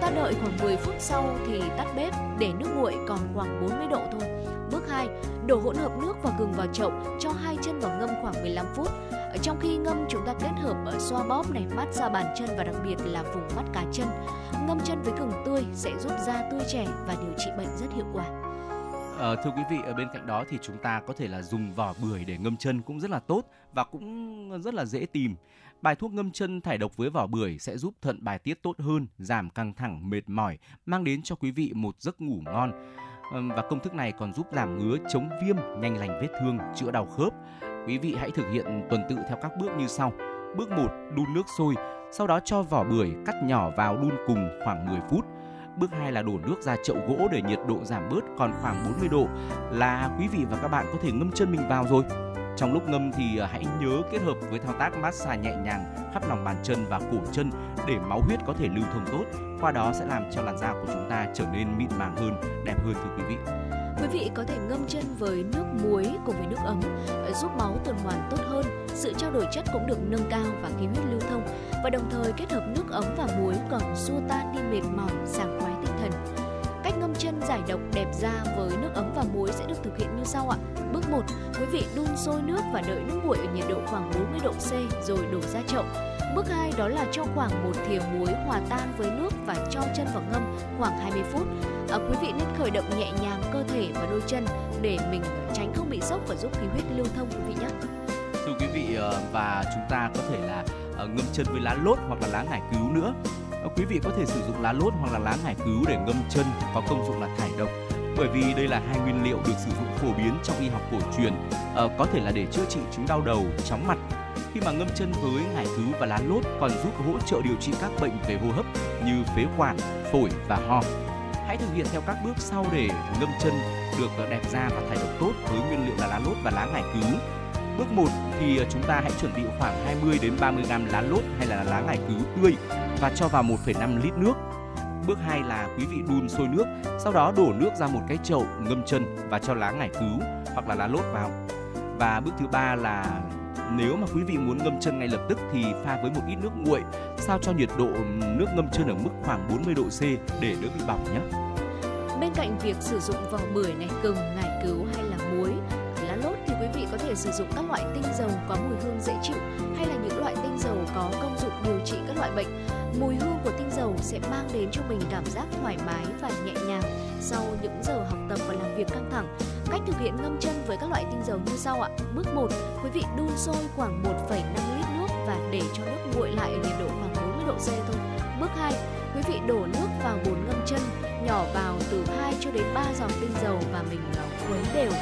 Chúng ta đợi khoảng 10 phút sau thì tắt bếp để nước nguội còn khoảng 40 độ thôi. Bước 2. Đổ hỗn hợp nước và gừng vào chậu, cho hai chân vào ngâm khoảng 15 phút. Ở trong khi ngâm chúng ta kết hợp ở xoa bóp này, mát xa bàn chân và đặc biệt là vùng mắt cá chân. Ngâm chân với gừng tươi sẽ giúp da tươi trẻ và điều trị bệnh rất hiệu quả. À, thưa quý vị, ở bên cạnh đó thì chúng ta có thể là dùng vỏ bưởi để ngâm chân cũng rất là tốt và cũng rất là dễ tìm. Bài thuốc ngâm chân thải độc với vỏ bưởi sẽ giúp thận bài tiết tốt hơn, giảm căng thẳng, mệt mỏi, mang đến cho quý vị một giấc ngủ ngon. Và công thức này còn giúp giảm ngứa, chống viêm, nhanh lành vết thương, chữa đau khớp. Quý vị hãy thực hiện tuần tự theo các bước như sau. Bước 1, đun nước sôi, sau đó cho vỏ bưởi cắt nhỏ vào đun cùng khoảng 10 phút. Bước 2 là đổ nước ra chậu gỗ để nhiệt độ giảm bớt còn khoảng 40 độ là quý vị và các bạn có thể ngâm chân mình vào rồi. Trong lúc ngâm thì à, hãy nhớ kết hợp với thao tác massage nhẹ nhàng khắp lòng bàn chân và cổ chân để máu huyết có thể lưu thông tốt. Qua đó sẽ làm cho làn da của chúng ta trở nên mịn màng hơn, đẹp hơn thưa quý vị. Quý vị có thể ngâm chân với nước muối cùng với nước ấm ờ, giúp máu tuần hoàn tốt hơn, sự trao đổi chất cũng được nâng cao và khí huyết lưu thông và đồng thời kết hợp nước ấm và muối còn xua tan đi mệt mỏi, sảng khoái tinh thần. Chân giải độc đẹp da với nước ấm và muối sẽ được thực hiện như sau ạ. Bước 1, quý vị đun sôi nước và đợi nước nguội ở nhiệt độ khoảng 40 độ C rồi đổ ra chậu. Bước 2 đó là cho khoảng một thìa muối hòa tan với nước và cho chân vào ngâm khoảng 20 phút. À, quý vị nên khởi động nhẹ nhàng cơ thể và đôi chân để mình tránh không bị sốc và giúp khí huyết lưu thông quý vị nhé. Thưa quý vị ờ, và chúng ta có thể là ờ, ngâm chân với lá lốt hoặc là lá ngải cứu nữa. Ờ, quý vị có thể sử dụng lá lốt hoặc là lá ngải cứu để ngâm chân có công dụng là thải độc bởi vì đây là hai nguyên liệu được sử dụng phổ biến trong y học cổ truyền ờ, có thể là để chữa trị chứng đau đầu chóng mặt khi mà ngâm chân với ngải cứu và lá lốt còn giúp hỗ trợ điều trị các bệnh về hô hấp như phế quản, phổi và ho. Hãy thực hiện theo các bước sau để ngâm chân được ờ, đẹp da và thải độc tốt với nguyên liệu là lá lốt và lá ngải cứu. Bước 1 thì ờ, chúng ta hãy chuẩn bị khoảng 20 đến 30 g lá lốt hay là lá ngải cứu tươi và cho vào 1,5 lít nước. Bước 2 là quý vị đun sôi nước, sau đó đổ nước ra một cái chậu ngâm chân và cho lá ngải cứu hoặc là lá lốt vào. Và bước thứ ba là nếu mà quý vị muốn ngâm chân ngay lập tức thì pha với một ít nước nguội, sao cho nhiệt độ nước ngâm chân ở mức khoảng 40 độ C để đỡ bị bỏng nhé. Bên cạnh việc sử dụng vỏ bưởi này, gừng, ngải cứu hay là muối, sử dụng các loại tinh dầu có mùi hương dễ chịu hay là những loại tinh dầu có công dụng điều trị các loại bệnh. Mùi hương của tinh dầu sẽ mang đến cho mình cảm giác thoải mái và nhẹ nhàng sau những giờ học tập và làm việc căng thẳng. Cách thực hiện ngâm chân với các loại tinh dầu như sau ạ. Bước 1, quý vị đun sôi khoảng 1,5 lít nước và để cho nước nguội lại ở nhiệt độ khoảng 40 độ C thôi. Bước 2, quý vị đổ nước vào bồn ngâm chân, nhỏ vào từ 2 cho đến 3 giọt tinh dầu và mình quấy đều.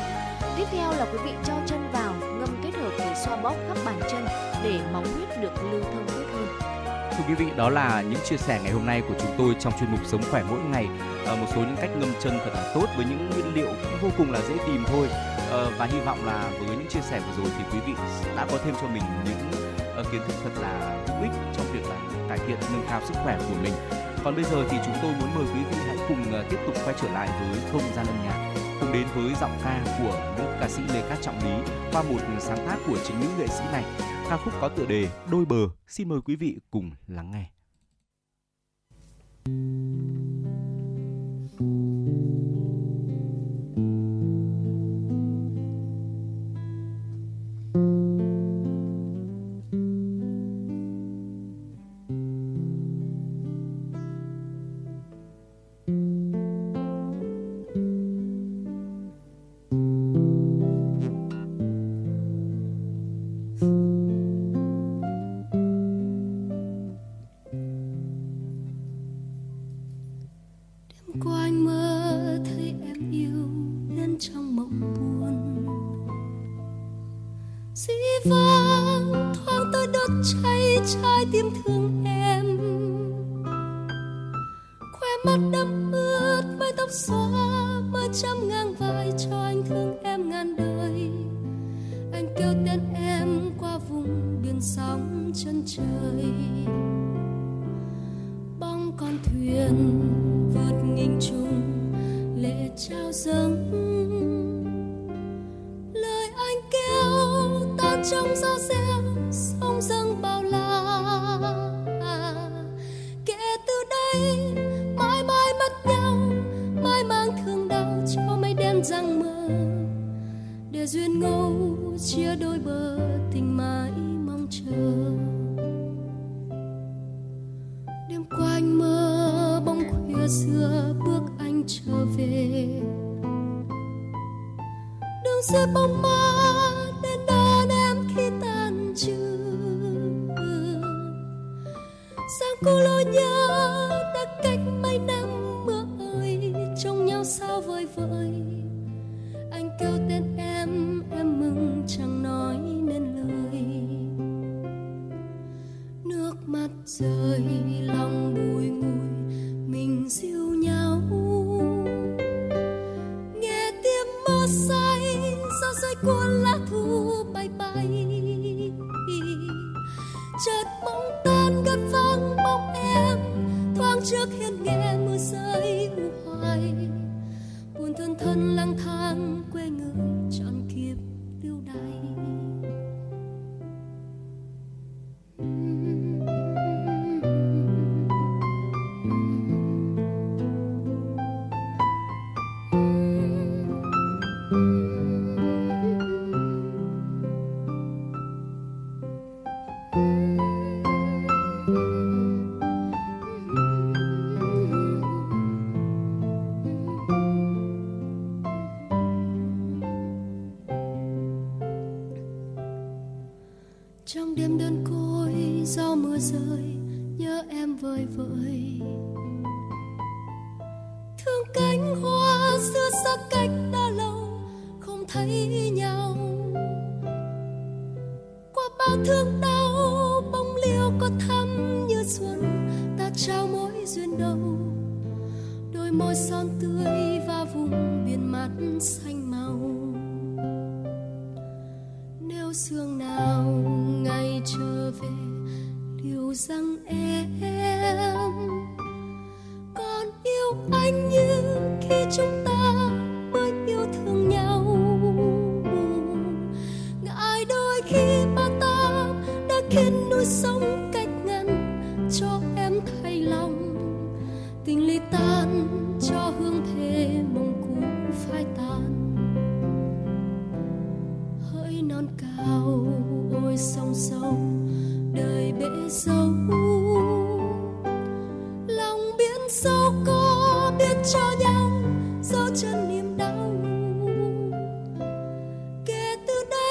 Tiếp theo là quý vị cho chân vào, ngâm kết hợp với xoa bóp khắp bàn chân để máu huyết được lưu thông tốt hơn. Thưa quý vị, đó là những chia sẻ ngày hôm nay của chúng tôi trong chuyên mục Sống khỏe mỗi ngày. À, một số những cách ngâm chân thật là tốt với những nguyên liệu cũng vô cùng là dễ tìm thôi. À, và hy vọng là với những chia sẻ vừa rồi thì quý vị đã có thêm cho mình những uh, kiến thức thật là hữu ích trong việc là cải thiện nâng cao sức khỏe của mình. Còn bây giờ thì chúng tôi muốn mời quý vị hãy cùng uh, tiếp tục quay trở lại với không gian âm nhạc cùng đến với giọng ca của nữ ca sĩ Lê Cát Trọng Lý qua một sáng tác của chính nữ nghệ sĩ này. Ca khúc có tựa đề Đôi bờ. Xin mời quý vị cùng lắng nghe. Thank you.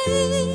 Từ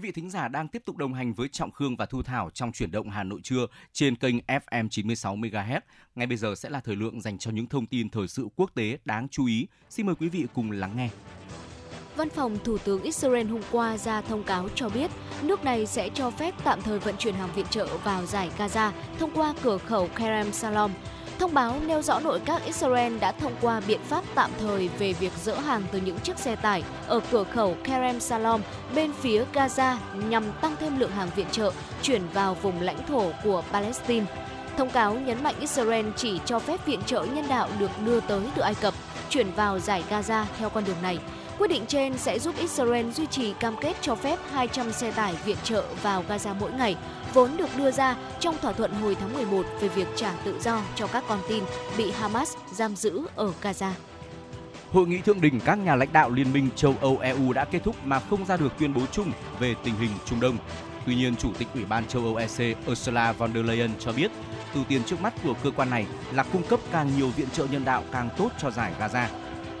Quý vị thính giả đang tiếp tục đồng hành với Trọng Khương và Thu Thảo trong chuyển động Hà Nội trưa trên kênh FM 96 MHz. Ngay bây giờ sẽ là thời lượng dành cho những thông tin thời sự quốc tế đáng chú ý. Xin mời quý vị cùng lắng nghe. Văn phòng Thủ tướng Israel hôm qua ra thông cáo cho biết, nước này sẽ cho phép tạm thời vận chuyển hàng viện trợ vào giải Gaza thông qua cửa khẩu Kerem Salom. Thông báo nêu rõ nội các Israel đã thông qua biện pháp tạm thời về việc dỡ hàng từ những chiếc xe tải ở cửa khẩu Kerem Salom bên phía Gaza nhằm tăng thêm lượng hàng viện trợ chuyển vào vùng lãnh thổ của Palestine. Thông cáo nhấn mạnh Israel chỉ cho phép viện trợ nhân đạo được đưa tới từ Ai Cập chuyển vào giải Gaza theo con đường này. Quyết định trên sẽ giúp Israel duy trì cam kết cho phép 200 xe tải viện trợ vào Gaza mỗi ngày, vốn được đưa ra trong thỏa thuận hồi tháng 11 về việc trả tự do cho các con tin bị Hamas giam giữ ở Gaza. Hội nghị thượng đỉnh các nhà lãnh đạo Liên minh châu Âu EU đã kết thúc mà không ra được tuyên bố chung về tình hình Trung Đông. Tuy nhiên, Chủ tịch Ủy ban châu Âu EC Ursula von der Leyen cho biết, ưu tiên trước mắt của cơ quan này là cung cấp càng nhiều viện trợ nhân đạo càng tốt cho giải Gaza.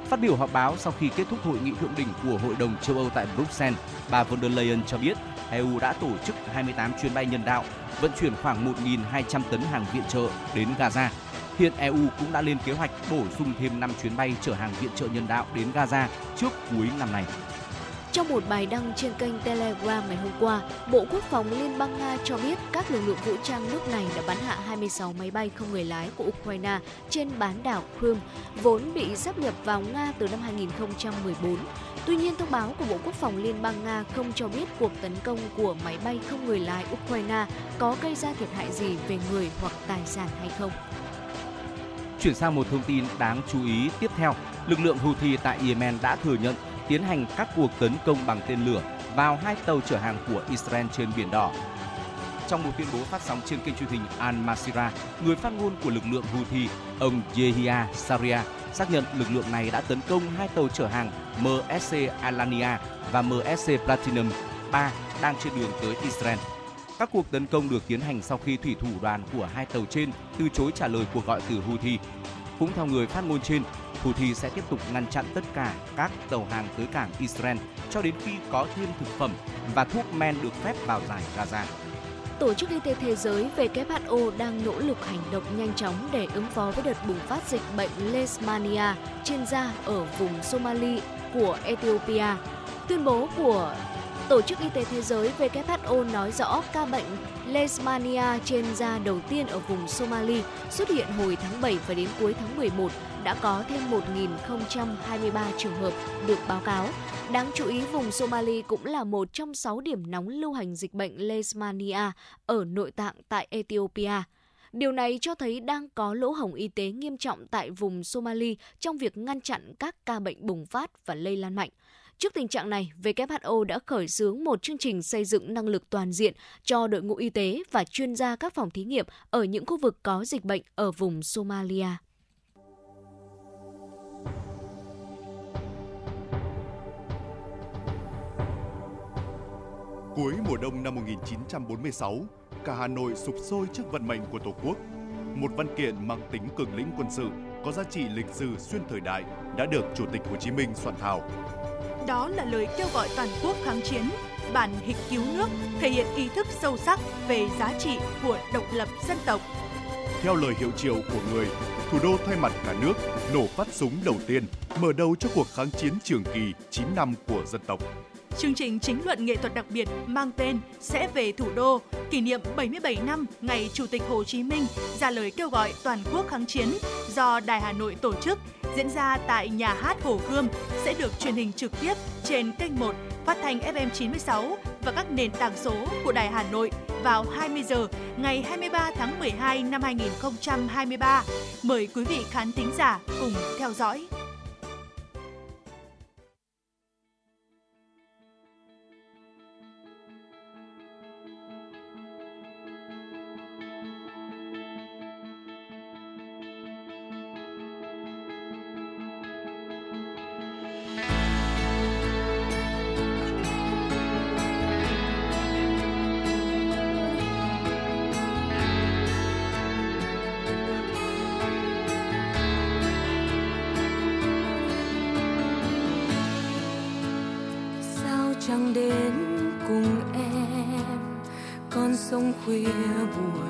Phát biểu họp báo sau khi kết thúc hội nghị thượng đỉnh của Hội đồng châu Âu tại Bruxelles, bà von der Leyen cho biết EU đã tổ chức 28 chuyến bay nhân đạo, vận chuyển khoảng 1.200 tấn hàng viện trợ đến Gaza. Hiện EU cũng đã lên kế hoạch bổ sung thêm 5 chuyến bay chở hàng viện trợ nhân đạo đến Gaza trước cuối năm này. Trong một bài đăng trên kênh Telegram ngày hôm qua, Bộ Quốc phòng Liên bang Nga cho biết các lực lượng vũ trang nước này đã bắn hạ 26 máy bay không người lái của Ukraine trên bán đảo Crimea, vốn bị sắp nhập vào Nga từ năm 2014. Tuy nhiên, thông báo của Bộ Quốc phòng Liên bang Nga không cho biết cuộc tấn công của máy bay không người lái Ukraine có gây ra thiệt hại gì về người hoặc tài sản hay không. Chuyển sang một thông tin đáng chú ý tiếp theo, lực lượng Houthi tại Yemen đã thừa nhận tiến hành các cuộc tấn công bằng tên lửa vào hai tàu chở hàng của Israel trên Biển Đỏ. Trong một tuyên bố phát sóng trên kênh truyền hình Al Masira, người phát ngôn của lực lượng Houthi, ông Yehia Saria, xác nhận lực lượng này đã tấn công hai tàu chở hàng MSC Alania và MSC Platinum 3 đang trên đường tới Israel. Các cuộc tấn công được tiến hành sau khi thủy thủ đoàn của hai tàu trên từ chối trả lời cuộc gọi từ Houthi. Cũng theo người phát ngôn trên, Houthi sẽ tiếp tục ngăn chặn tất cả các tàu hàng tới cảng Israel cho đến khi có thêm thực phẩm và thuốc men được phép vào giải Gaza. Tổ chức Y tế Thế giới WHO đang nỗ lực hành động nhanh chóng để ứng phó với đợt bùng phát dịch bệnh Leishmania trên da ở vùng Somali của Ethiopia. Tuyên bố của Tổ chức Y tế Thế giới WHO nói rõ ca bệnh Leishmania trên da đầu tiên ở vùng Somali xuất hiện hồi tháng 7 và đến cuối tháng 11 đã có thêm 1.023 trường hợp được báo cáo. Đáng chú ý, vùng Somali cũng là một trong 6 điểm nóng lưu hành dịch bệnh Leishmania ở nội tạng tại Ethiopia. Điều này cho thấy đang có lỗ hổng y tế nghiêm trọng tại vùng Somali trong việc ngăn chặn các ca bệnh bùng phát và lây lan mạnh. Trước tình trạng này, WHO đã khởi xướng một chương trình xây dựng năng lực toàn diện cho đội ngũ y tế và chuyên gia các phòng thí nghiệm ở những khu vực có dịch bệnh ở vùng Somalia. Cuối mùa đông năm 1946, cả Hà Nội sụp sôi trước vận mệnh của Tổ quốc. Một văn kiện mang tính cường lĩnh quân sự, có giá trị lịch sử xuyên thời đại đã được Chủ tịch Hồ Chí Minh soạn thảo. Đó là lời kêu gọi toàn quốc kháng chiến, bản hịch cứu nước thể hiện ý thức sâu sắc về giá trị của độc lập dân tộc. Theo lời hiệu triệu của người, thủ đô thay mặt cả nước nổ phát súng đầu tiên, mở đầu cho cuộc kháng chiến trường kỳ 9 năm của dân tộc. Chương trình chính luận nghệ thuật đặc biệt mang tên Sẽ về thủ đô, kỷ niệm 77 năm ngày Chủ tịch Hồ Chí Minh ra lời kêu gọi toàn quốc kháng chiến do Đài Hà Nội tổ chức diễn ra tại nhà hát Hồ Gươm sẽ được truyền hình trực tiếp trên kênh 1 phát thanh FM 96 và các nền tảng số của Đài Hà Nội vào 20 giờ ngày 23 tháng 12 năm 2023. Mời quý vị khán thính giả cùng theo dõi. Sông khuya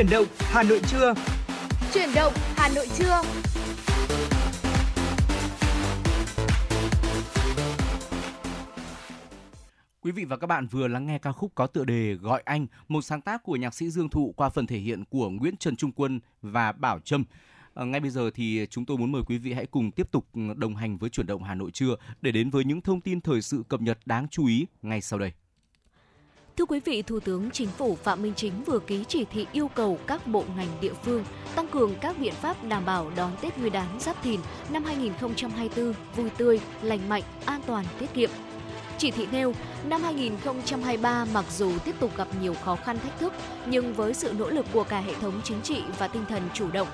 Chuyển động Hà Nội trưa. Chuyển động Hà Nội trưa. Quý vị và các bạn vừa lắng nghe ca khúc có tựa đề Gọi Anh, một sáng tác của nhạc sĩ Dương Thụ qua phần thể hiện của Nguyễn Trần Trung Quân và Bảo Trâm. À, ngay bây giờ thì chúng tôi muốn mời quý vị hãy cùng tiếp tục đồng hành với chuyển động Hà Nội trưa để đến với những thông tin thời sự cập nhật đáng chú ý ngay sau đây. Thưa quý vị, Thủ tướng Chính phủ Phạm Minh Chính vừa ký chỉ thị yêu cầu các bộ ngành địa phương tăng cường các biện pháp đảm bảo đón Tết Nguyên đán Giáp Thìn năm 2024 vui tươi, lành mạnh, an toàn, tiết kiệm. Chỉ thị nêu, năm 2023 mặc dù tiếp tục gặp nhiều khó khăn thách thức, nhưng với sự nỗ lực của cả hệ thống chính trị và tinh thần chủ động,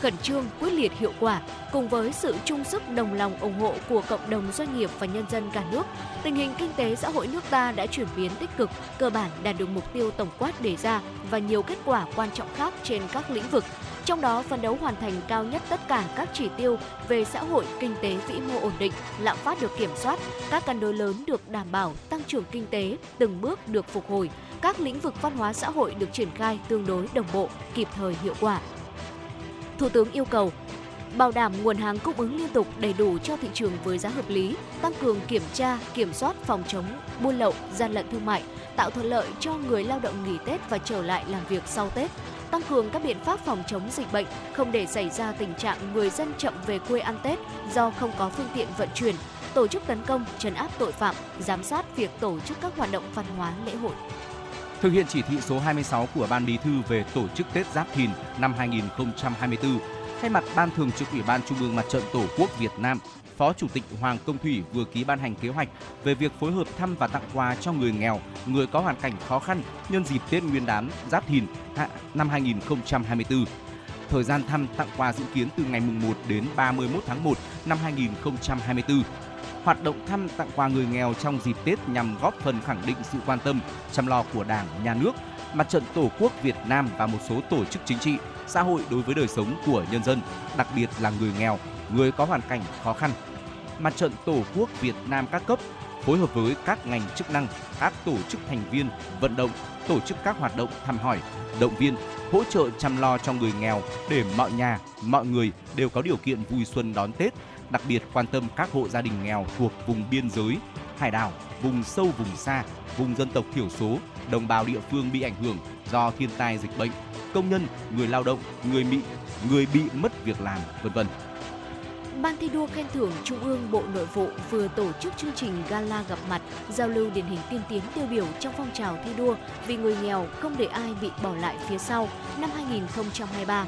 khẩn trương, quyết liệt hiệu quả cùng với sự chung sức đồng lòng ủng hộ của cộng đồng doanh nghiệp và nhân dân cả nước, tình hình kinh tế xã hội nước ta đã chuyển biến tích cực, cơ bản đạt được mục tiêu tổng quát đề ra và nhiều kết quả quan trọng khác trên các lĩnh vực. Trong đó phấn đấu hoàn thành cao nhất tất cả các chỉ tiêu về xã hội, kinh tế vĩ mô ổn định, lạm phát được kiểm soát, các cân đối lớn được đảm bảo, tăng trưởng kinh tế từng bước được phục hồi, các lĩnh vực văn hóa xã hội được triển khai tương đối đồng bộ, kịp thời hiệu quả. Thủ tướng yêu cầu bảo đảm nguồn hàng cung ứng liên tục đầy đủ cho thị trường với giá hợp lý, tăng cường kiểm tra, kiểm soát phòng chống buôn lậu, gian lận thương mại, tạo thuận lợi cho người lao động nghỉ Tết và trở lại làm việc sau Tết, tăng cường các biện pháp phòng chống dịch bệnh, không để xảy ra tình trạng người dân chậm về quê ăn Tết do không có phương tiện vận chuyển, tổ chức tấn công, trấn áp tội phạm, giám sát việc tổ chức các hoạt động văn hóa lễ hội. Thực hiện chỉ thị số 26 của Ban Bí thư về tổ chức Tết Giáp Thìn năm 2024, thay mặt Ban Thường trực Ủy ban Trung ương Mặt trận Tổ quốc Việt Nam, Phó Chủ tịch Hoàng Công Thủy vừa ký ban hành kế hoạch về việc phối hợp thăm và tặng quà cho người nghèo, người có hoàn cảnh khó khăn nhân dịp Tết Nguyên đán Giáp Thìn năm 2024. Thời gian thăm tặng quà dự kiến từ ngày 1 đến 31 tháng 1 năm 2024. Hoạt động thăm tặng quà người nghèo trong dịp Tết nhằm góp phần khẳng định sự quan tâm, chăm lo của Đảng, Nhà nước, Mặt trận Tổ quốc Việt Nam và một số tổ chức chính trị, xã hội đối với đời sống của nhân dân, đặc biệt là người nghèo, người có hoàn cảnh khó khăn. Mặt trận Tổ quốc Việt Nam các cấp phối hợp với các ngành chức năng, các tổ chức thành viên, vận động, tổ chức các hoạt động thăm hỏi, động viên, hỗ trợ chăm lo cho người nghèo để mọi nhà, mọi người đều có điều kiện vui xuân đón Tết, đặc biệt quan tâm các hộ gia đình nghèo thuộc vùng biên giới, hải đảo, vùng sâu vùng xa, vùng dân tộc thiểu số, đồng bào địa phương bị ảnh hưởng do thiên tai dịch bệnh, công nhân, người lao động, người bị người bị mất việc làm, vân vân. Ban thi đua khen thưởng Trung ương Bộ Nội vụ vừa tổ chức chương trình gala gặp mặt, giao lưu điển hình tiên tiến tiêu biểu trong phong trào thi đua vì người nghèo không để ai bị bỏ lại phía sau năm 2023.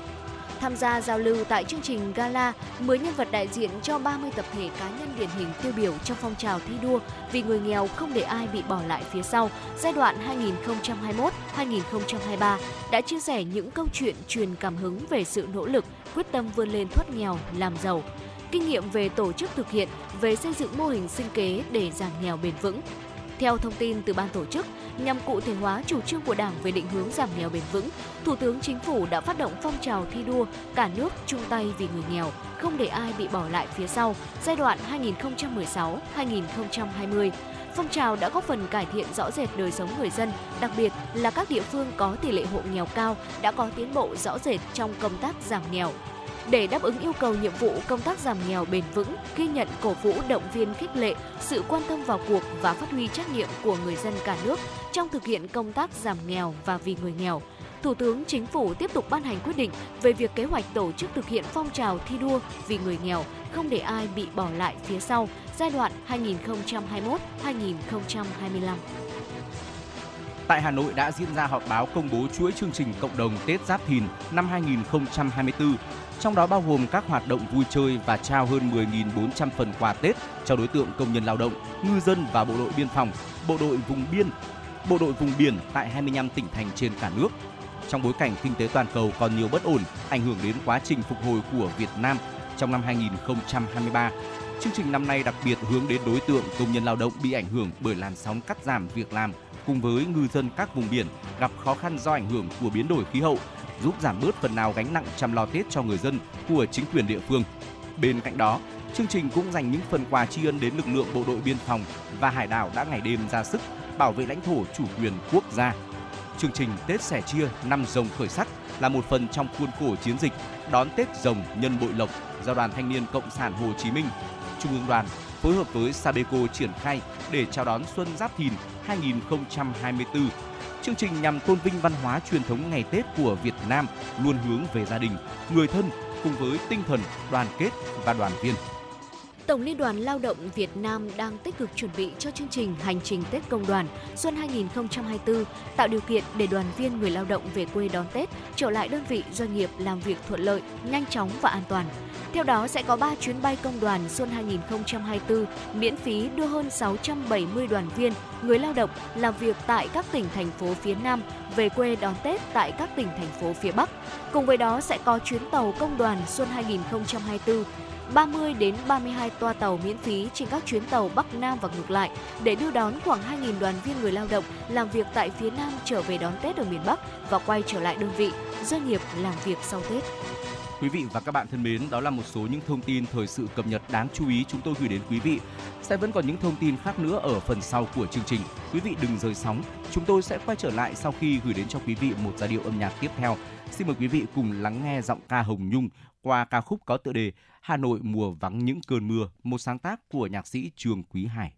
Tham gia giao lưu tại chương trình gala, 10 nhân vật đại diện cho 30 tập thể cá nhân điển hình tiêu biểu trong phong trào thi đua vì người nghèo không để ai bị bỏ lại phía sau giai đoạn 2021-2023 đã chia sẻ những câu chuyện truyền cảm hứng về sự nỗ lực, quyết tâm vươn lên thoát nghèo, làm giàu, kinh nghiệm về tổ chức thực hiện, về xây dựng mô hình sinh kế để giảm nghèo bền vững. Theo thông tin từ ban tổ chức, nhằm cụ thể hóa chủ trương của Đảng về định hướng giảm nghèo bền vững, Thủ tướng Chính phủ đã phát động phong trào thi đua cả nước chung tay vì người nghèo, không để ai bị bỏ lại phía sau giai đoạn 2016-2020. Phong trào đã góp phần cải thiện rõ rệt đời sống người dân, đặc biệt là các địa phương có tỷ lệ hộ nghèo cao đã có tiến bộ rõ rệt trong công tác giảm nghèo, để đáp ứng yêu cầu nhiệm vụ công tác giảm nghèo bền vững, ghi nhận cổ vũ động viên khích lệ sự quan tâm vào cuộc và phát huy trách nhiệm của người dân cả nước trong thực hiện công tác giảm nghèo và vì người nghèo. Thủ tướng Chính phủ tiếp tục ban hành quyết định về việc kế hoạch tổ chức thực hiện phong trào thi đua vì người nghèo, không để ai bị bỏ lại phía sau giai đoạn 2021-2025. Tại Hà Nội đã diễn ra họp báo công bố chuỗi chương trình cộng đồng Tết Giáp Thìn năm 2024 trong đó bao gồm các hoạt động vui chơi và trao hơn 10.400 phần quà Tết cho đối tượng công nhân lao động, ngư dân và bộ đội biên phòng, bộ đội vùng biên, bộ đội vùng biển tại 25 tỉnh thành trên cả nước. Trong bối cảnh kinh tế toàn cầu còn nhiều bất ổn, ảnh hưởng đến quá trình phục hồi của Việt Nam trong năm 2023, chương trình năm nay đặc biệt hướng đến đối tượng công nhân lao động bị ảnh hưởng bởi làn sóng cắt giảm việc làm cùng với ngư dân các vùng biển gặp khó khăn do ảnh hưởng của biến đổi khí hậu giúp giảm bớt phần nào gánh nặng chăm lo Tết cho người dân của chính quyền địa phương. Bên cạnh đó, chương trình cũng dành những phần quà tri ân đến lực lượng bộ đội biên phòng và hải đảo đã ngày đêm ra sức bảo vệ lãnh thổ chủ quyền quốc gia. Chương trình Tết sẻ chia năm rồng khởi sắc là một phần trong khuôn khổ chiến dịch đón Tết rồng nhân bội lộc do Đoàn Thanh niên Cộng sản Hồ Chí Minh, Trung ương đoàn phối hợp với Sabeco triển khai để chào đón Xuân Giáp Thìn 2024 Chương trình nhằm tôn vinh văn hóa truyền thống ngày Tết của Việt Nam luôn hướng về gia đình, người thân cùng với tinh thần đoàn kết và đoàn viên. Tổng Liên đoàn Lao động Việt Nam đang tích cực chuẩn bị cho chương trình Hành trình Tết Công đoàn xuân 2024, tạo điều kiện để đoàn viên người lao động về quê đón Tết, trở lại đơn vị doanh nghiệp làm việc thuận lợi, nhanh chóng và an toàn. Theo đó sẽ có 3 chuyến bay công đoàn xuân 2024 miễn phí đưa hơn 670 đoàn viên, người lao động làm việc tại các tỉnh thành phố phía Nam về quê đón Tết tại các tỉnh thành phố phía Bắc. Cùng với đó sẽ có chuyến tàu công đoàn xuân 2024 30 đến 32 toa tàu miễn phí trên các chuyến tàu Bắc Nam và ngược lại để đưa đón khoảng 2.000 đoàn viên người lao động làm việc tại phía Nam trở về đón Tết ở miền Bắc và quay trở lại đơn vị, doanh nghiệp làm việc sau Tết. Quý vị và các bạn thân mến, đó là một số những thông tin thời sự cập nhật đáng chú ý chúng tôi gửi đến quý vị. Sẽ vẫn còn những thông tin khác nữa ở phần sau của chương trình. Quý vị đừng rời sóng. Chúng tôi sẽ quay trở lại sau khi gửi đến cho quý vị một giai điệu âm nhạc tiếp theo. Xin mời quý vị cùng lắng nghe giọng ca Hồng Nhung qua ca khúc có tựa đề Hà Nội mùa vắng những cơn mưa, một sáng tác của nhạc sĩ Trường Quý Hải.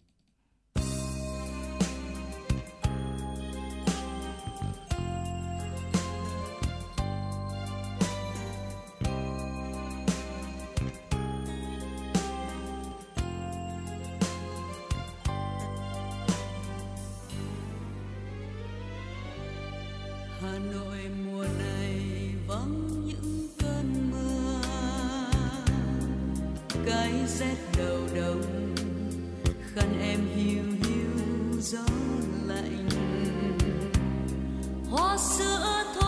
Rét đầu đông khăn em hiu hiu gió lạnh. Hoa sữa thôi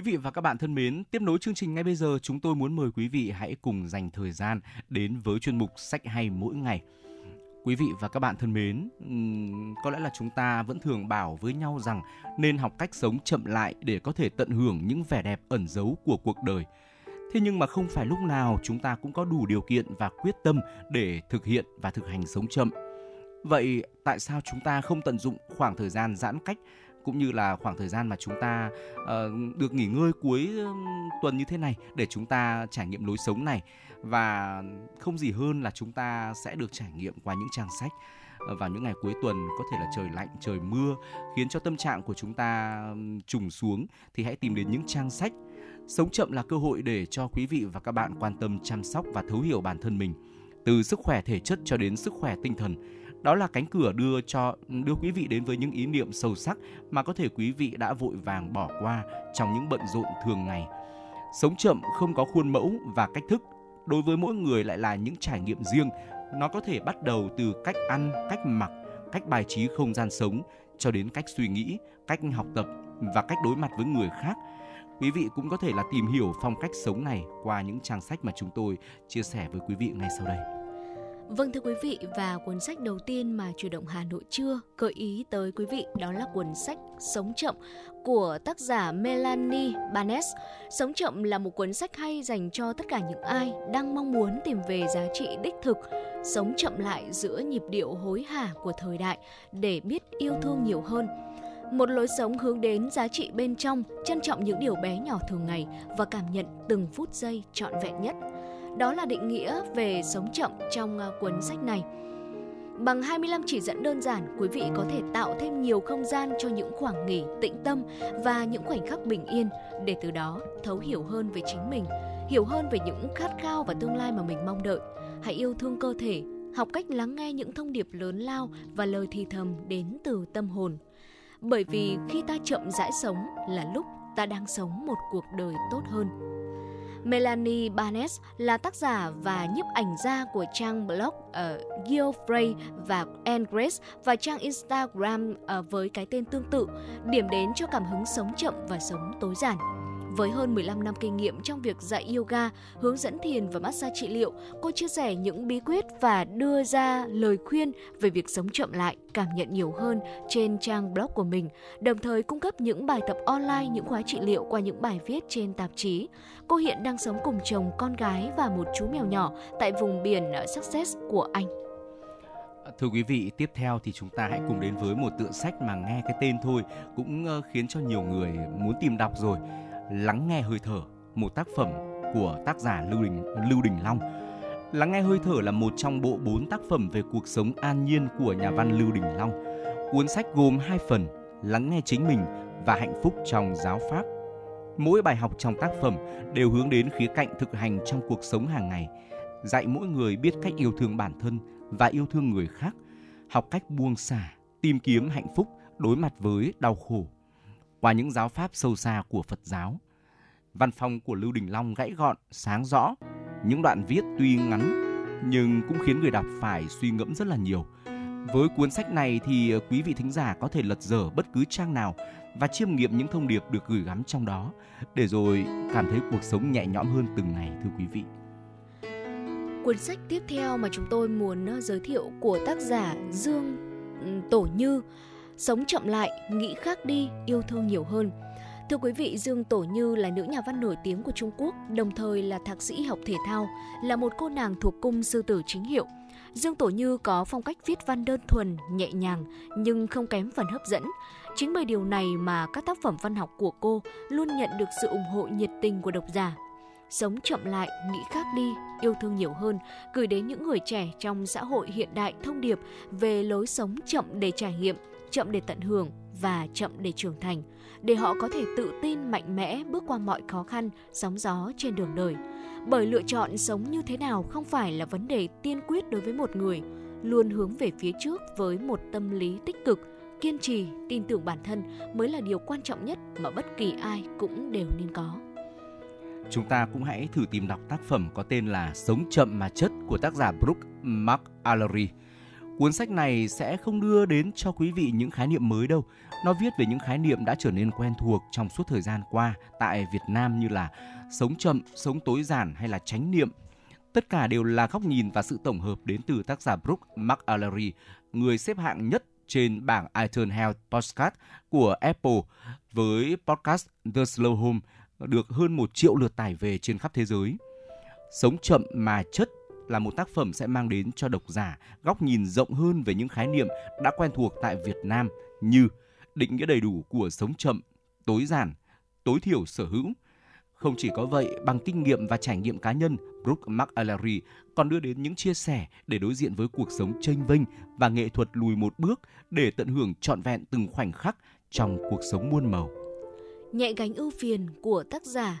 Quý vị và các bạn thân mến, tiếp nối chương trình ngay bây giờ, chúng tôi muốn mời quý vị hãy cùng dành thời gian đến với chuyên mục sách hay mỗi ngày. Quý vị và các bạn thân mến, có lẽ là chúng ta vẫn thường bảo với nhau rằng nên học cách sống chậm lại để có thể tận hưởng những vẻ đẹp ẩn giấu của cuộc đời. Thế nhưng mà không phải lúc nào chúng ta cũng có đủ điều kiện và quyết tâm để thực hiện và thực hành sống chậm. Vậy tại sao chúng ta không tận dụng khoảng thời gian giãn cách cũng như là khoảng thời gian mà chúng ta uh, được nghỉ ngơi cuối tuần như thế này để chúng ta trải nghiệm lối sống này. Và không gì hơn là chúng ta sẽ được trải nghiệm qua những trang sách ờ, vào những ngày cuối tuần có thể là trời lạnh trời mưa khiến cho tâm trạng của chúng ta trùng xuống. Thì hãy tìm đến những trang sách sống chậm là cơ hội để cho quý vị và các bạn quan tâm chăm sóc và thấu hiểu bản thân mình từ sức khỏe thể chất cho đến sức khỏe tinh thần đó là cánh cửa đưa cho, đưa quý vị đến với những ý niệm sâu sắc mà có thể quý vị đã vội vàng bỏ qua trong những bận rộn thường ngày. Sống chậm, không có khuôn mẫu và cách thức, đối với mỗi người lại là những trải nghiệm riêng. Nó có thể bắt đầu từ cách ăn, cách mặc, cách bài trí không gian sống, cho đến cách suy nghĩ, cách học tập và cách đối mặt với người khác. Quý vị cũng có thể là tìm hiểu phong cách sống này qua những trang sách mà chúng tôi chia sẻ với quý vị ngay sau đây. Vâng thưa quý vị và cuốn sách đầu tiên mà chủ động Hà Nội chưa gợi ý tới quý vị đó là cuốn sách Sống chậm của tác giả Melanie Barnes. Sống chậm là một cuốn sách hay dành cho tất cả những ai đang mong muốn tìm về giá trị đích thực, sống chậm lại giữa nhịp điệu hối hả của thời đại để biết yêu thương nhiều hơn. Một lối sống hướng đến giá trị bên trong, trân trọng những điều bé nhỏ thường ngày và cảm nhận từng phút giây trọn vẹn nhất. Đó là định nghĩa về sống chậm trong à, cuốn sách này. Bằng 25 chỉ dẫn đơn giản, quý vị có thể tạo thêm nhiều không gian cho những khoảng nghỉ, tĩnh tâm và những khoảnh khắc bình yên để từ đó thấu hiểu hơn về chính mình, hiểu hơn về những khát khao và tương lai mà mình mong đợi. Hãy yêu thương cơ thể, học cách lắng nghe những thông điệp lớn lao và lời thì thầm đến từ tâm hồn. Bởi vì khi ta chậm rãi sống là lúc ta đang sống một cuộc đời tốt hơn. Melanie Barnes là tác giả và nhiếp ảnh gia của trang blog ở uh, Geoffrey và Anne Grace và trang Instagram uh, với cái tên tương tự, điểm đến cho cảm hứng sống chậm và sống tối giản. Với hơn 15 năm kinh nghiệm trong việc dạy yoga, hướng dẫn thiền và massage trị liệu, cô chia sẻ những bí quyết và đưa ra lời khuyên về việc sống chậm lại, cảm nhận nhiều hơn trên trang blog của mình, đồng thời cung cấp những bài tập online, những khóa trị liệu qua những bài viết trên tạp chí. Cô hiện đang sống cùng chồng, con gái và một chú mèo nhỏ tại vùng biển ờ, Success của Anh. Thưa quý vị, tiếp theo thì chúng ta hãy cùng đến với một tựa sách mà nghe cái tên thôi cũng khiến cho nhiều người muốn tìm đọc rồi. Lắng nghe hơi thở, một tác phẩm của tác giả Lưu Đình Lưu Đình Long. Lắng nghe hơi thở là một trong bộ bốn tác phẩm về cuộc sống an nhiên của nhà văn Lưu Đình Long. Cuốn sách gồm hai phần: Lắng nghe chính mình và Hạnh phúc trong giáo pháp. Mỗi bài học trong tác phẩm đều hướng đến khía cạnh thực hành trong cuộc sống hàng ngày, dạy mỗi người biết cách yêu thương bản thân và yêu thương người khác, học cách buông xả, tìm kiếm hạnh phúc đối mặt với đau khổ qua những giáo pháp sâu xa của Phật giáo. Văn phong của Lưu Đình Long gãy gọn, sáng rõ. Những đoạn viết tuy ngắn nhưng cũng khiến người đọc phải suy ngẫm rất là nhiều. Với cuốn sách này thì quý vị thính giả có thể lật dở bất cứ trang nào và chiêm nghiệm những thông điệp được gửi gắm trong đó để rồi cảm thấy cuộc sống nhẹ nhõm hơn từng ngày thưa quý vị. Cuốn sách tiếp theo mà chúng tôi muốn ờ, giới thiệu của tác giả Dương ừ, Tổ Như Sống chậm lại, nghĩ khác đi, yêu thương nhiều hơn. Thưa quý vị, Dương Tổ Như là nữ nhà văn nổi tiếng của Trung Quốc, đồng thời là thạc sĩ học thể thao, là một cô nàng thuộc cung sư tử chính hiệu. Dương Tổ Như có phong cách viết văn đơn thuần, nhẹ nhàng nhưng không kém phần hấp dẫn. Chính bởi điều này mà các tác phẩm văn học của cô luôn nhận được sự ủng hộ nhiệt tình của độc giả. Sống chậm lại, nghĩ khác đi, yêu thương nhiều hơn, gửi đến những người trẻ trong xã hội hiện đại thông điệp về lối sống chậm để trải nghiệm, chậm để tận hưởng và chậm để trưởng thành, để họ có thể tự tin mạnh mẽ bước qua mọi khó khăn, sóng gió trên đường đời. Bởi lựa chọn sống như thế nào không phải là vấn đề tiên quyết đối với một người, luôn hướng về phía trước với một tâm lý tích cực, kiên trì, tin tưởng bản thân mới là điều quan trọng nhất mà bất kỳ ai cũng đều nên có. Chúng ta cũng hãy thử tìm đọc tác phẩm có tên là Sống chậm mà chất của tác giả Brooke Allery Cuốn sách này sẽ không đưa đến cho quý vị những khái niệm mới đâu. Nó viết về những khái niệm đã trở nên quen thuộc trong suốt thời gian qua tại Việt Nam như là sống chậm, sống tối giản hay là chánh niệm. Tất cả đều là góc nhìn và sự tổng hợp đến từ tác giả Brooke McAlary, người xếp hạng nhất trên bảng iTunes Health Podcast của Apple với podcast The Slow Home được hơn một triệu lượt tải về trên khắp thế giới. Sống chậm mà chất là một tác phẩm sẽ mang đến cho độc giả góc nhìn rộng hơn về những khái niệm đã quen thuộc tại Việt Nam như định nghĩa đầy đủ của sống chậm, tối giản, tối thiểu sở hữu. Không chỉ có vậy, bằng kinh nghiệm và trải nghiệm cá nhân, Brooke McAlary còn đưa đến những chia sẻ để đối diện với cuộc sống chênh vênh và nghệ thuật lùi một bước để tận hưởng trọn vẹn từng khoảnh khắc trong cuộc sống muôn màu. Nhẹ gánh ưu phiền của tác giả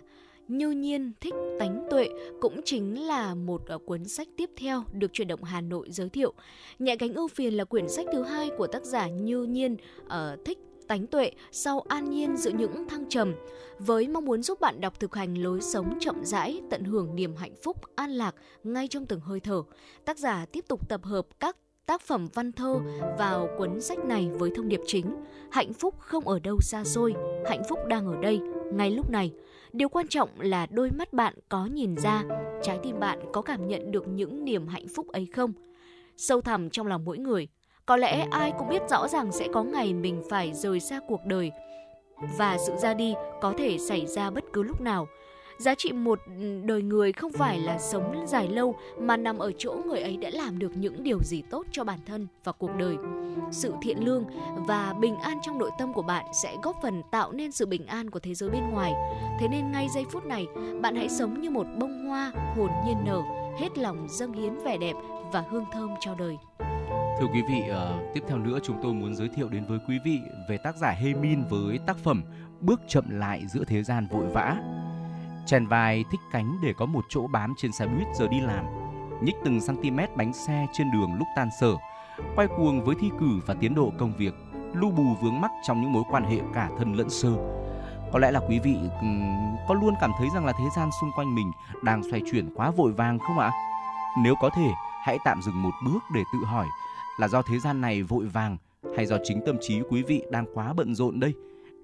như nhiên thích tánh tuệ cũng chính là một ờ, cuốn sách tiếp theo được chuyển động Hà Nội giới thiệu. Nhẹ gánh ưu phiền là quyển sách thứ hai của tác giả Như Nhiên uh, thích tánh tuệ sau an nhiên giữa những thăng trầm với mong muốn giúp bạn đọc thực hành lối sống chậm rãi tận hưởng niềm hạnh phúc an lạc ngay trong từng hơi thở tác giả tiếp tục tập hợp các tác phẩm văn thơ vào cuốn sách này với thông điệp chính hạnh phúc không ở đâu xa xôi hạnh phúc đang ở đây ngay lúc này điều quan trọng là đôi mắt bạn có nhìn ra, trái tim bạn có cảm nhận được những niềm hạnh phúc ấy không sâu thẳm trong lòng mỗi người. Có lẽ ai cũng biết rõ rằng sẽ có ngày mình phải rời xa cuộc đời và sự ra đi có thể xảy ra bất cứ lúc nào. Giá trị một đời người không phải là sống dài lâu mà nằm ở chỗ người ấy đã làm được những điều gì tốt cho bản thân và cuộc đời. Sự thiện lương và bình an trong nội tâm của bạn sẽ góp phần tạo nên sự bình an của thế giới bên ngoài. Thế nên ngay giây phút này, bạn hãy sống như một bông hoa hồn nhiên nở, hết lòng dâng hiến vẻ đẹp và hương thơm cho đời. Thưa quý vị, uh, tiếp theo nữa chúng tôi muốn giới thiệu đến với quý vị về tác giả Hê Min với tác phẩm Bước chậm lại giữa thế gian vội vã. Chèn vai thích cánh để có một chỗ bám trên xe buýt giờ đi làm, nhích từng cm bánh xe trên đường lúc tan sở, quay cuồng với thi cử và tiến độ công việc, lu bù vướng mắc trong những mối quan hệ cả thân lẫn sơ. Có lẽ là quý vị có luôn cảm thấy rằng là thế gian xung quanh mình đang xoay chuyển quá vội vàng không ạ? Nếu có thể, hãy tạm dừng một bước để tự hỏi là do thế gian này vội vàng hay do chính tâm trí quý vị đang quá bận rộn đây?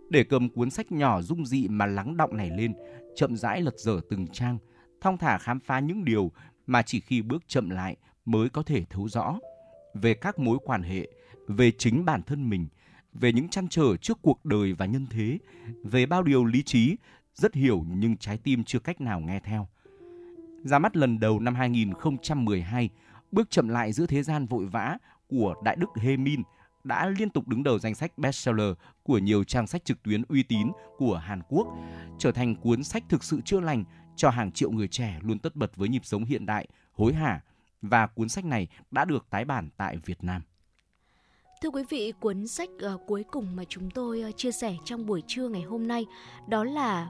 Để cầm cuốn sách nhỏ dung dị mà lắng động này lên, chậm rãi lật dở từng trang, thong thả khám phá những điều mà chỉ khi bước chậm lại mới có thể thấu rõ về các mối quan hệ, về chính bản thân mình, về những chăn trở trước cuộc đời và nhân thế, về bao điều lý trí rất hiểu nhưng trái tim chưa cách nào nghe theo. Ra mắt lần đầu năm 2012, bước chậm lại giữa thế gian vội vã của Đại Đức Hê Min đã liên tục đứng đầu danh sách bestseller của nhiều trang sách trực tuyến uy tín của Hàn Quốc, trở thành cuốn sách thực sự chữa lành cho hàng triệu người trẻ luôn tất bật với nhịp sống hiện đại, hối hả và cuốn sách này đã được tái bản tại Việt Nam. Thưa quý vị, cuốn sách uh, cuối cùng mà chúng tôi uh, chia sẻ trong buổi trưa ngày hôm nay đó là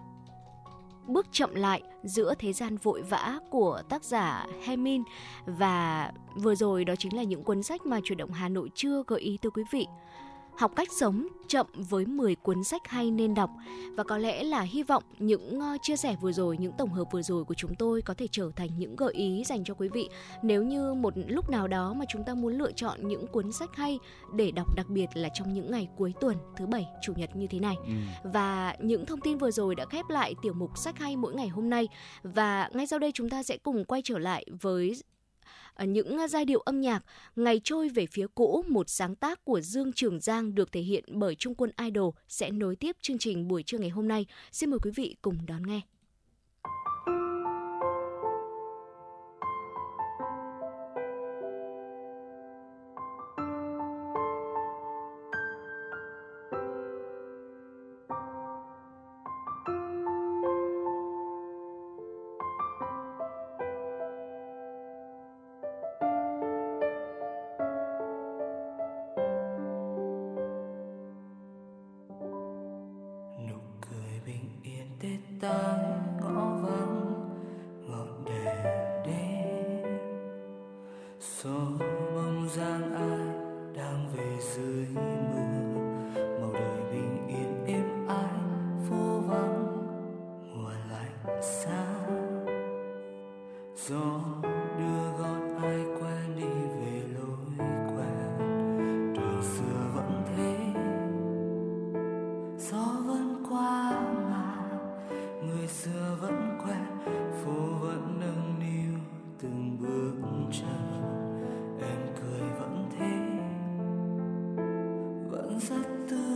Bước chậm lại giữa thế gian vội vã của tác giả Hemin và vừa rồi đó chính là những cuốn sách mà chuyển động Hà Nội chưa gợi ý tới quý vị học cách sống chậm với 10 cuốn sách hay nên đọc và có lẽ là hy vọng những uh, chia sẻ vừa rồi, những tổng hợp vừa rồi của chúng tôi có thể trở thành những gợi ý dành cho quý vị nếu như một lúc nào đó mà chúng ta muốn lựa chọn những cuốn sách hay để đọc đặc biệt là trong những ngày cuối tuần thứ bảy, chủ nhật như thế này. Ừ. Và những thông tin vừa rồi đã khép lại tiểu mục sách hay mỗi ngày hôm nay và ngay sau đây chúng ta sẽ cùng quay trở lại với những giai điệu âm nhạc Ngày trôi về phía cũ, một sáng tác của Dương Trường Giang được thể hiện bởi Trung quân Idol sẽ nối tiếp chương trình buổi trưa ngày hôm nay. Xin mời quý vị cùng đón nghe. さっと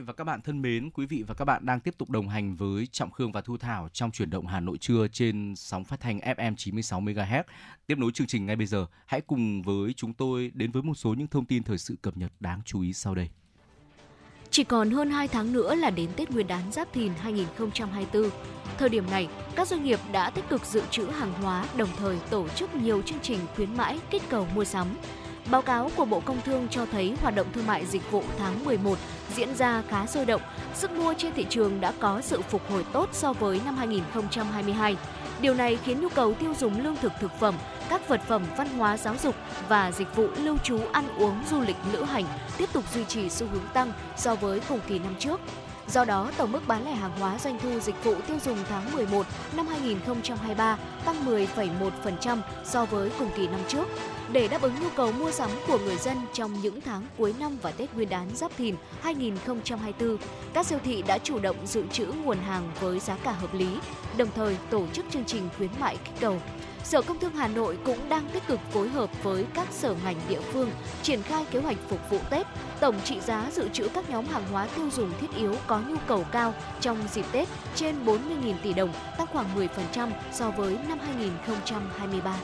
Vị và các bạn thân mến, quý vị và các bạn đang tiếp tục đồng hành với Trọng Khương và Thu Thảo trong chuyển động Hà Nội trưa trên sóng phát thanh FM 96 MHz. Tiếp nối chương trình ngay bây giờ, hãy cùng với chúng tôi đến với một số những thông tin thời sự cập nhật đáng chú ý sau đây. Chỉ còn hơn 2 tháng nữa là đến Tết Nguyên đán Giáp Thìn 2024. Thời điểm này, các doanh nghiệp đã tích cực dự trữ hàng hóa, đồng thời tổ chức nhiều chương trình khuyến mãi kích cầu mua sắm. Báo cáo của Bộ Công Thương cho thấy hoạt động thương mại dịch vụ tháng 11 diễn ra khá sôi động, sức mua trên thị trường đã có sự phục hồi tốt so với năm 2022. Điều này khiến nhu cầu tiêu dùng lương thực thực phẩm, các vật phẩm văn hóa giáo dục và dịch vụ lưu trú ăn uống du lịch lữ hành tiếp tục duy trì xu hướng tăng so với cùng kỳ năm trước. Do đó, tổng mức bán lẻ hàng hóa doanh thu dịch vụ tiêu dùng tháng 11 năm 2023 tăng 10,1% so với cùng kỳ năm trước. Để đáp ứng nhu cầu mua sắm của người dân trong những tháng cuối năm và Tết Nguyên đán Giáp Thìn 2024, các siêu thị đã chủ động dự trữ nguồn hàng với giá cả hợp lý, đồng thời tổ chức chương trình khuyến mại kích cầu. Sở Công Thương Hà Nội cũng đang tích cực phối hợp với các sở ngành địa phương triển khai kế hoạch phục vụ Tết. Tổng trị giá dự trữ các nhóm hàng hóa tiêu dùng thiết yếu có nhu cầu cao trong dịp Tết trên 40.000 tỷ đồng, tăng khoảng 10% so với năm 2023.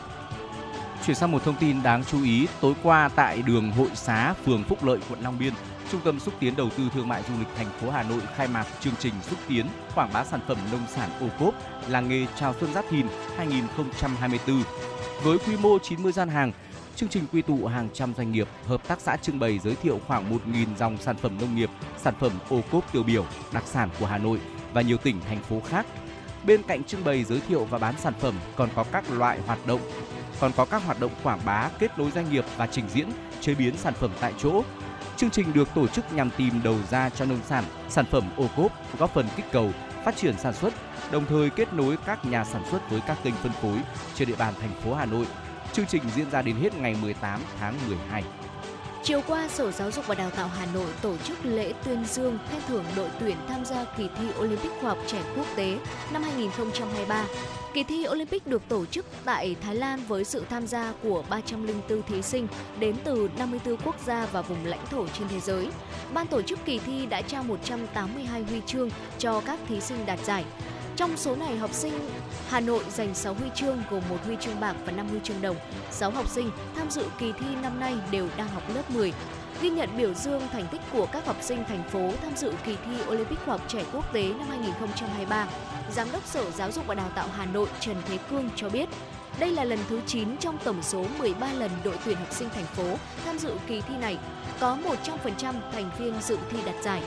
Chuyển sang một thông tin đáng chú ý, tối qua tại đường Hội Xá, phường Phúc Lợi, quận Long Biên, Trung tâm xúc tiến đầu tư thương mại du lịch thành phố Hà Nội khai mạc chương trình xúc tiến quảng bá sản phẩm nông sản ô cốp làng nghề chào xuân Giáp Thìn 2024. Với quy mô 90 gian hàng, Chương trình quy tụ hàng trăm doanh nghiệp, hợp tác xã trưng bày giới thiệu khoảng 1.000 dòng sản phẩm nông nghiệp, sản phẩm ô cốp tiêu biểu, đặc sản của Hà Nội và nhiều tỉnh, thành phố khác. Bên cạnh trưng bày giới thiệu và bán sản phẩm còn có các loại hoạt động còn có các hoạt động quảng bá, kết nối doanh nghiệp và trình diễn, chế biến sản phẩm tại chỗ. Chương trình được tổ chức nhằm tìm đầu ra cho nông sản, sản phẩm ô cốp, góp phần kích cầu, phát triển sản xuất, đồng thời kết nối các nhà sản xuất với các kênh phân phối trên địa bàn thành phố Hà Nội. Chương trình diễn ra đến hết ngày 18 tháng 12. Chiều qua, Sở Giáo dục và Đào tạo Hà Nội tổ chức lễ tuyên dương khen thưởng đội tuyển tham gia kỳ thi Olympic khoa học trẻ quốc tế năm 2023. Kỳ thi Olympic được tổ chức tại Thái Lan với sự tham gia của 304 thí sinh đến từ 54 quốc gia và vùng lãnh thổ trên thế giới. Ban tổ chức kỳ thi đã trao 182 huy chương cho các thí sinh đạt giải. Trong số này, học sinh Hà Nội giành 6 huy chương gồm một huy chương bạc và 5 huy chương đồng. 6 học sinh tham dự kỳ thi năm nay đều đang học lớp 10. Ghi nhận biểu dương thành tích của các học sinh thành phố tham dự kỳ thi Olympic khoa học trẻ quốc tế năm 2023, Giám đốc Sở Giáo dục và Đào tạo Hà Nội Trần Thế Cương cho biết, đây là lần thứ 9 trong tổng số 13 lần đội tuyển học sinh thành phố tham dự kỳ thi này. Có 100% thành viên dự thi đạt giải.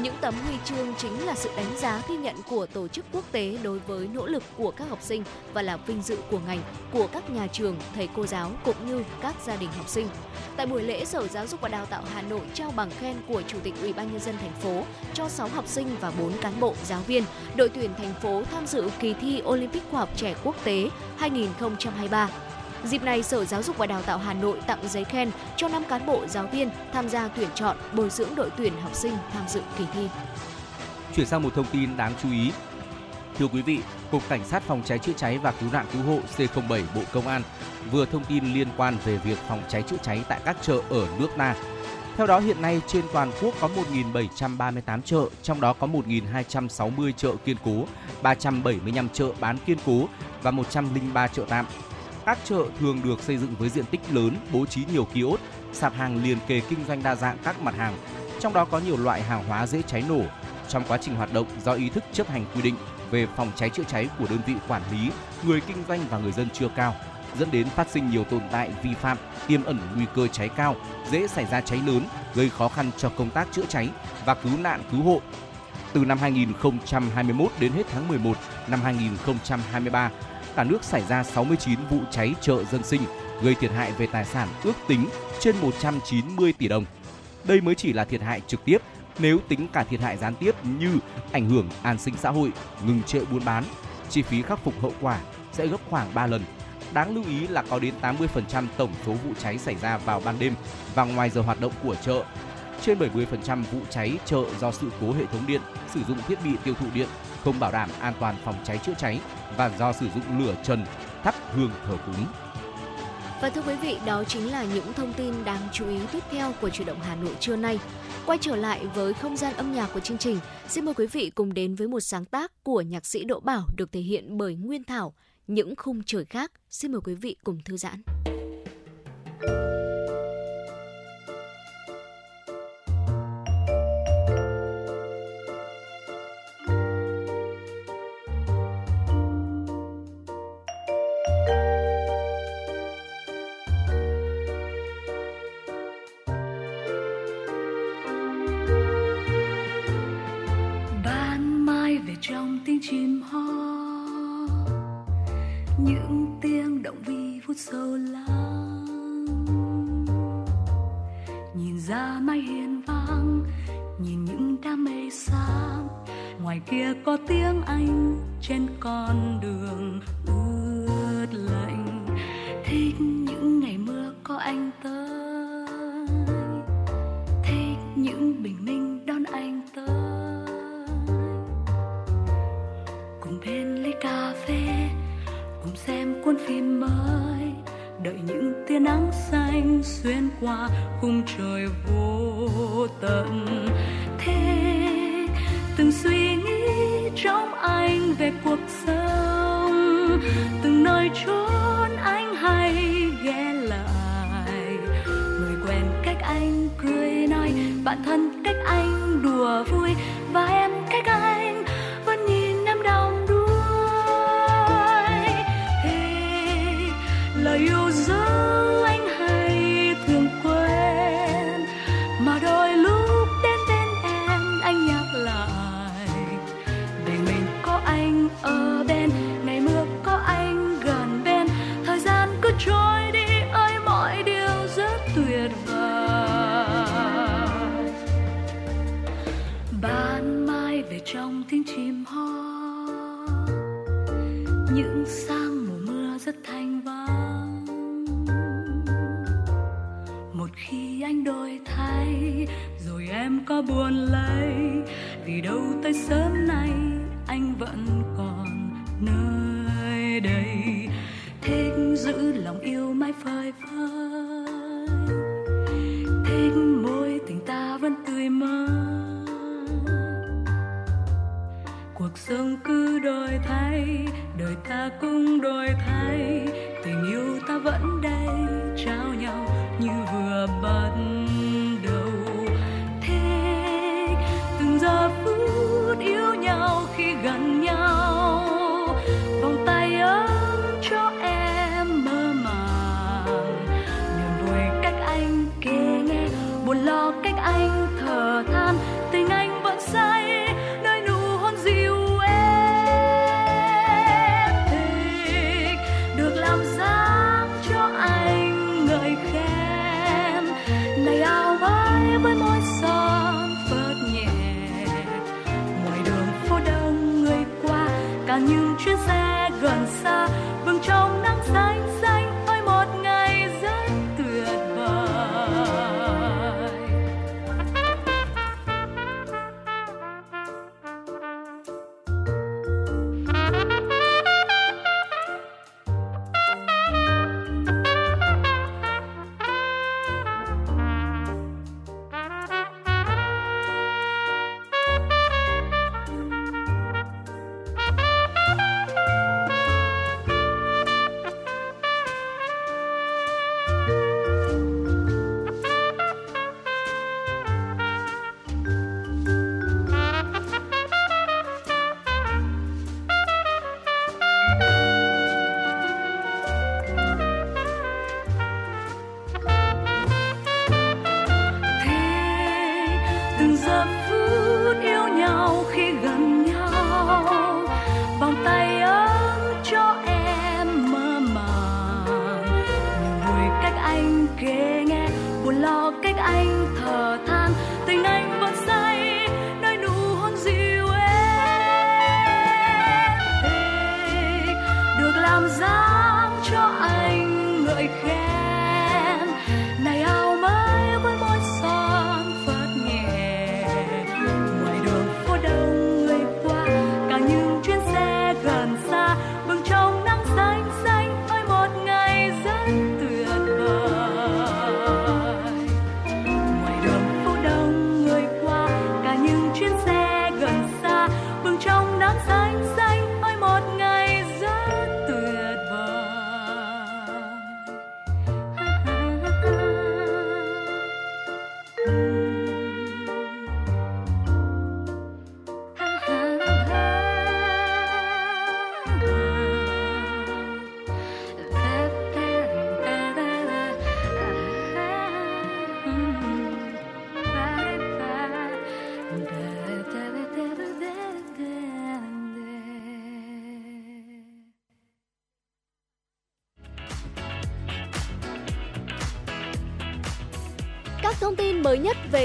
Những tấm huy chương chính là sự đánh giá ghi nhận của tổ chức quốc tế đối với nỗ lực của các học sinh và là vinh dự của ngành, của các nhà trường, thầy cô giáo cũng như các gia đình học sinh. Tại buổi lễ, Sở Giáo dục và Đào tạo Hà Nội trao bằng khen của Chủ tịch Ủy ban nhân dân thành phố cho 6 học sinh và 4 cán bộ giáo viên đội tuyển thành phố tham dự kỳ thi Olympic khoa học trẻ quốc tế 2023. Dịp này, Sở Giáo dục và Đào tạo Hà Nội tặng giấy khen cho 5 cán bộ giáo viên tham gia tuyển chọn bồi dưỡng đội tuyển học sinh tham dự kỳ thi. Chuyển sang một thông tin đáng chú ý. Thưa quý vị, Cục Cảnh sát Phòng cháy chữa cháy và Cứu nạn Cứu hộ C07 Bộ Công an vừa thông tin liên quan về việc phòng cháy chữa cháy tại các chợ ở nước ta. Theo đó, hiện nay trên toàn quốc có 1.738 chợ, trong đó có 1.260 chợ kiên cố, 375 chợ bán kiên cố và 103 chợ tạm. Các chợ thường được xây dựng với diện tích lớn, bố trí nhiều kiosk, sạp hàng liền kề kinh doanh đa dạng các mặt hàng, trong đó có nhiều loại hàng hóa dễ cháy nổ. Trong quá trình hoạt động, do ý thức chấp hành quy định về phòng cháy chữa cháy của đơn vị quản lý, người kinh doanh và người dân chưa cao, dẫn đến phát sinh nhiều tồn tại vi phạm, tiềm ẩn nguy cơ cháy cao, dễ xảy ra cháy lớn, gây khó khăn cho công tác chữa cháy và cứu nạn cứu hộ. Từ năm 2021 đến hết tháng 11 năm 2023, cả nước xảy ra 69 vụ cháy chợ dân sinh, gây thiệt hại về tài sản ước tính trên 190 tỷ đồng. Đây mới chỉ là thiệt hại trực tiếp, nếu tính cả thiệt hại gián tiếp như ảnh hưởng an sinh xã hội, ngừng trệ buôn bán, chi phí khắc phục hậu quả sẽ gấp khoảng 3 lần. Đáng lưu ý là có đến 80% tổng số vụ cháy xảy ra vào ban đêm và ngoài giờ hoạt động của chợ. Trên 70% vụ cháy chợ do sự cố hệ thống điện, sử dụng thiết bị tiêu thụ điện không bảo đảm an toàn phòng cháy chữa cháy và do sử dụng lửa trần, thắp hương thờ cúng. Và thưa quý vị, đó chính là những thông tin đáng chú ý tiếp theo của chủ động Hà Nội trưa nay. Quay trở lại với không gian âm nhạc của chương trình, xin mời quý vị cùng đến với một sáng tác của nhạc sĩ Đỗ Bảo được thể hiện bởi Nguyên Thảo, Những khung trời khác. Xin mời quý vị cùng thư giãn. ban ngoài kia có tiếng anh trên con đường ướt lạnh. Thích những ngày mưa có anh tới. Thích những bình minh đón anh tới. Cùng bên ly cà phê, cùng xem cuốn phim mới. Đợi những tia nắng xanh xuyên qua khung trời vô tận. Thế từng suy nghĩ trong anh về cuộc sống, từng nơi chốn anh hay ghé lại. Người quen cách anh cười nói, bạn thân cách anh đùa vui, và em cách anh buồn lấy vì đâu tới sớm nay anh vẫn còn nơi đây. Thích giữ lòng yêu mãi phơi phới thích môi tình ta vẫn tươi mới. Cuộc sống cứ đổi thay, đời ta cũng đổi thay. Tình yêu ta vẫn đây, trao nhau như vừa bắt còn xa vương trong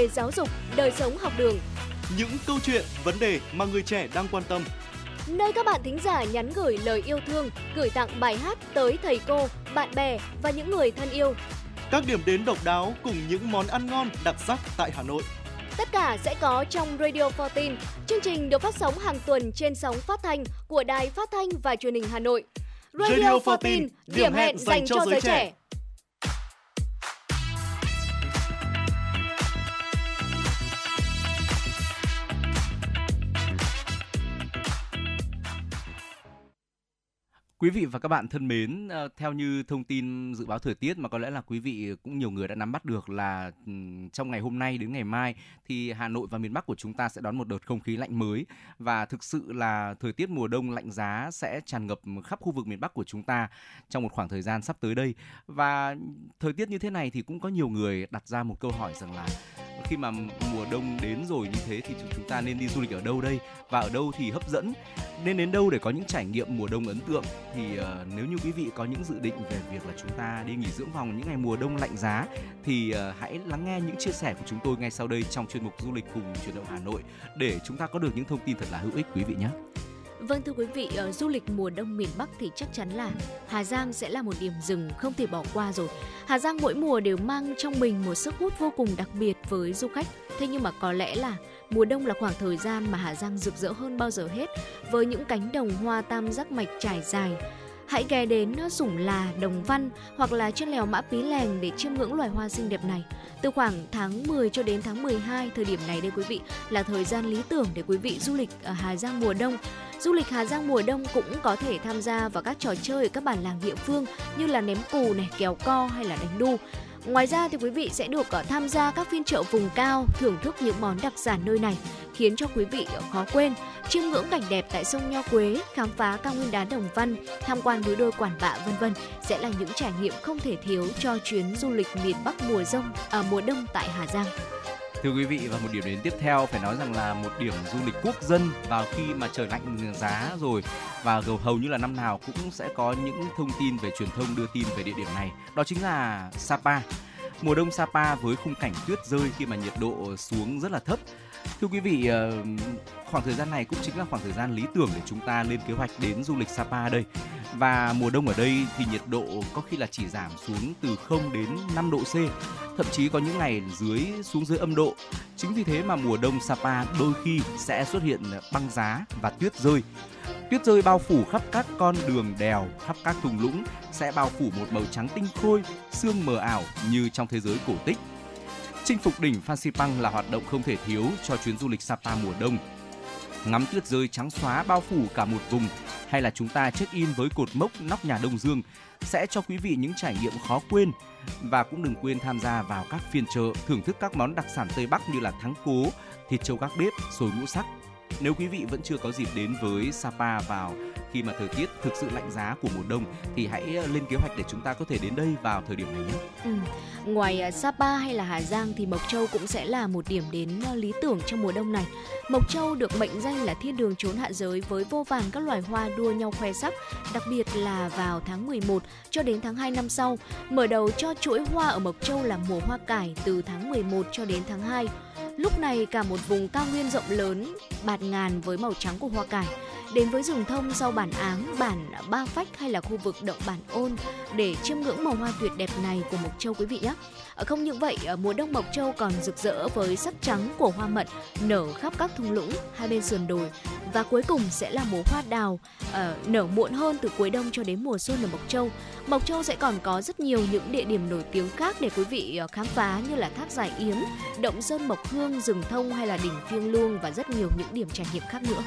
về giáo dục, đời sống học đường, Những câu chuyện, vấn đề mà người trẻ đang quan tâm. nơi các bạn thính giả nhắn gửi lời yêu thương, gửi tặng bài hát tới thầy cô, bạn bè và những người thân yêu. Các điểm đến độc đáo cùng những món ăn ngon đặc sắc tại Hà Nội. Tất cả sẽ có trong Radio 14. Chương trình được phát sóng hàng tuần trên sóng phát thanh của Đài Phát thanh và Truyền hình Hà Nội. Radio 14, điểm hẹn dành cho giới trẻ. Quý vị và các bạn thân mến, ờ, theo như thông tin dự báo thời tiết mà có lẽ là quý vị cũng nhiều người đã nắm bắt được là ừ, trong ngày hôm nay đến ngày mai thì Hà Nội và miền Bắc của chúng ta sẽ đón một đợt không khí lạnh mới và thực sự là thời tiết mùa đông lạnh giá sẽ tràn ngập khắp khu vực miền Bắc của chúng ta trong một khoảng thời gian sắp tới đây. Và thời tiết như thế này thì cũng có nhiều người đặt ra một câu hỏi rằng là khi mà mùa đông đến rồi như thế thì chúng ta nên đi du lịch ở đâu đây? Và ở đâu thì hấp dẫn? Nên đến đâu để có những trải nghiệm mùa đông ấn tượng? Thì uh, nếu như quý vị có những dự định về việc là chúng ta đi nghỉ dưỡng vòng những ngày mùa đông lạnh giá thì uh, hãy lắng nghe những chia sẻ của chúng tôi ngay sau đây trong chuyên mục du lịch cùng chuyển động Hà Nội để chúng ta có được những thông tin thật là hữu ích quý vị nhé. Vâng thưa quý vị, ở du lịch mùa đông miền Bắc thì chắc chắn là Hà Giang sẽ là một điểm dừng không thể bỏ qua rồi. Hà Giang mỗi mùa đều mang trong mình một sức hút vô cùng đặc biệt với du khách. Thế nhưng mà có lẽ là mùa đông là khoảng thời gian mà Hà Giang rực rỡ hơn bao giờ hết với những cánh đồng hoa tam giác mạch trải dài. Hãy ghé đến Sủng Là, Đồng Văn hoặc là trên lèo Mã Pí Lèng để chiêm ngưỡng loài hoa xinh đẹp này. Từ khoảng tháng 10 cho đến tháng 12, thời điểm này đây quý vị là thời gian lý tưởng để quý vị du lịch ở Hà Giang mùa đông. Du lịch Hà Giang mùa đông cũng có thể tham gia vào các trò chơi ở các bản làng địa phương như là ném cù này, kéo co hay là đánh đu. Ngoài ra thì quý vị sẽ được ờ, tham gia các phiên chợ vùng cao, thưởng thức những món đặc sản nơi này, khiến cho quý vị ờ, khó quên. Chiêm ngưỡng cảnh đẹp tại sông Nho Quế, khám phá cao nguyên đá Đồng Văn, tham quan núi đôi Quản Bạ vân vân sẽ là những trải nghiệm không thể thiếu cho chuyến du lịch miền Bắc mùa đông à, mùa đông tại Hà Giang. Thưa quý vị và một điểm đến tiếp theo phải nói rằng là một điểm du lịch quốc dân vào khi mà trời lạnh giá rồi và hầu như là năm nào cũng sẽ có những thông tin về truyền thông đưa tin về địa điểm này. Đó chính là Sapa. Mùa đông Sapa với khung cảnh tuyết rơi khi mà nhiệt độ xuống rất là thấp. Thưa quý vị, ờ, khoảng thời gian này cũng chính là khoảng thời gian lý tưởng để chúng ta lên kế hoạch đến du lịch Sapa đây. Và mùa đông ở đây thì nhiệt độ có khi là chỉ giảm xuống từ 0 đến 5 độ C, thậm chí có những ngày dưới xuống dưới âm độ. Chính vì thế mà mùa đông Sapa đôi khi sẽ xuất hiện băng giá và tuyết rơi. Tuyết rơi bao phủ khắp các con đường đèo, khắp các thung lũng sẽ bao phủ một màu trắng tinh khôi, sương mờ ảo như trong thế giới cổ tích. Chinh phục đỉnh Fansipan là hoạt động không thể thiếu cho chuyến du lịch Sapa mùa đông. Ngắm tuyết rơi trắng xóa bao phủ cả một vùng hay là chúng ta check in với cột mốc nóc nhà Đông Dương sẽ cho quý vị những trải nghiệm khó quên và cũng đừng quên tham gia vào các phiên chợ thưởng thức các món đặc sản Tây Bắc như là thắng cố, thịt châu gác bếp, sồi ngũ sắc. Nếu quý vị vẫn chưa có dịp đến với Sapa vào khi mà thời tiết thực sự lạnh giá của mùa đông thì hãy ờ, lên kế hoạch để chúng ta có thể đến đây vào thời điểm này nhé. Ừ. Ngoài ờ, Sapa hay là Hà Giang thì Mộc Châu cũng sẽ là một điểm đến ờ, lý tưởng trong mùa đông này. Mộc Châu được mệnh danh là thiên đường trốn hạ giới với vô vàn các loài hoa đua nhau khoe sắc, đặc biệt là vào tháng 11 cho đến tháng 2 năm sau. Mở đầu cho chuỗi hoa ở Mộc Châu là mùa hoa cải từ tháng 11 cho đến tháng 2. Lúc này cả một vùng cao nguyên rộng lớn, bạt ngàn với màu trắng của hoa cải đến với rừng thông sau bản áng, bản Ba Phách hay là khu vực động bản ôn để chiêm ngưỡng màu hoa tuyệt đẹp này của Mộc Châu quý vị nhé. À, không những vậy, à, mùa đông Mộc Châu còn rực rỡ với sắc trắng của hoa mận nở khắp các thung lũng hai bên sườn đồi và cuối cùng sẽ là mùa hoa đào uh, nở muộn hơn từ cuối đông cho đến mùa xuân ở Mộc Châu. Mộc Châu sẽ còn có rất nhiều những địa điểm nổi tiếng khác để quý vị khám phá như là thác Giải Yếm, động Sơn Mộc Hương, rừng thông hay là đỉnh Phiêng Luông và rất nhiều những điểm trải nghiệm khác nữa.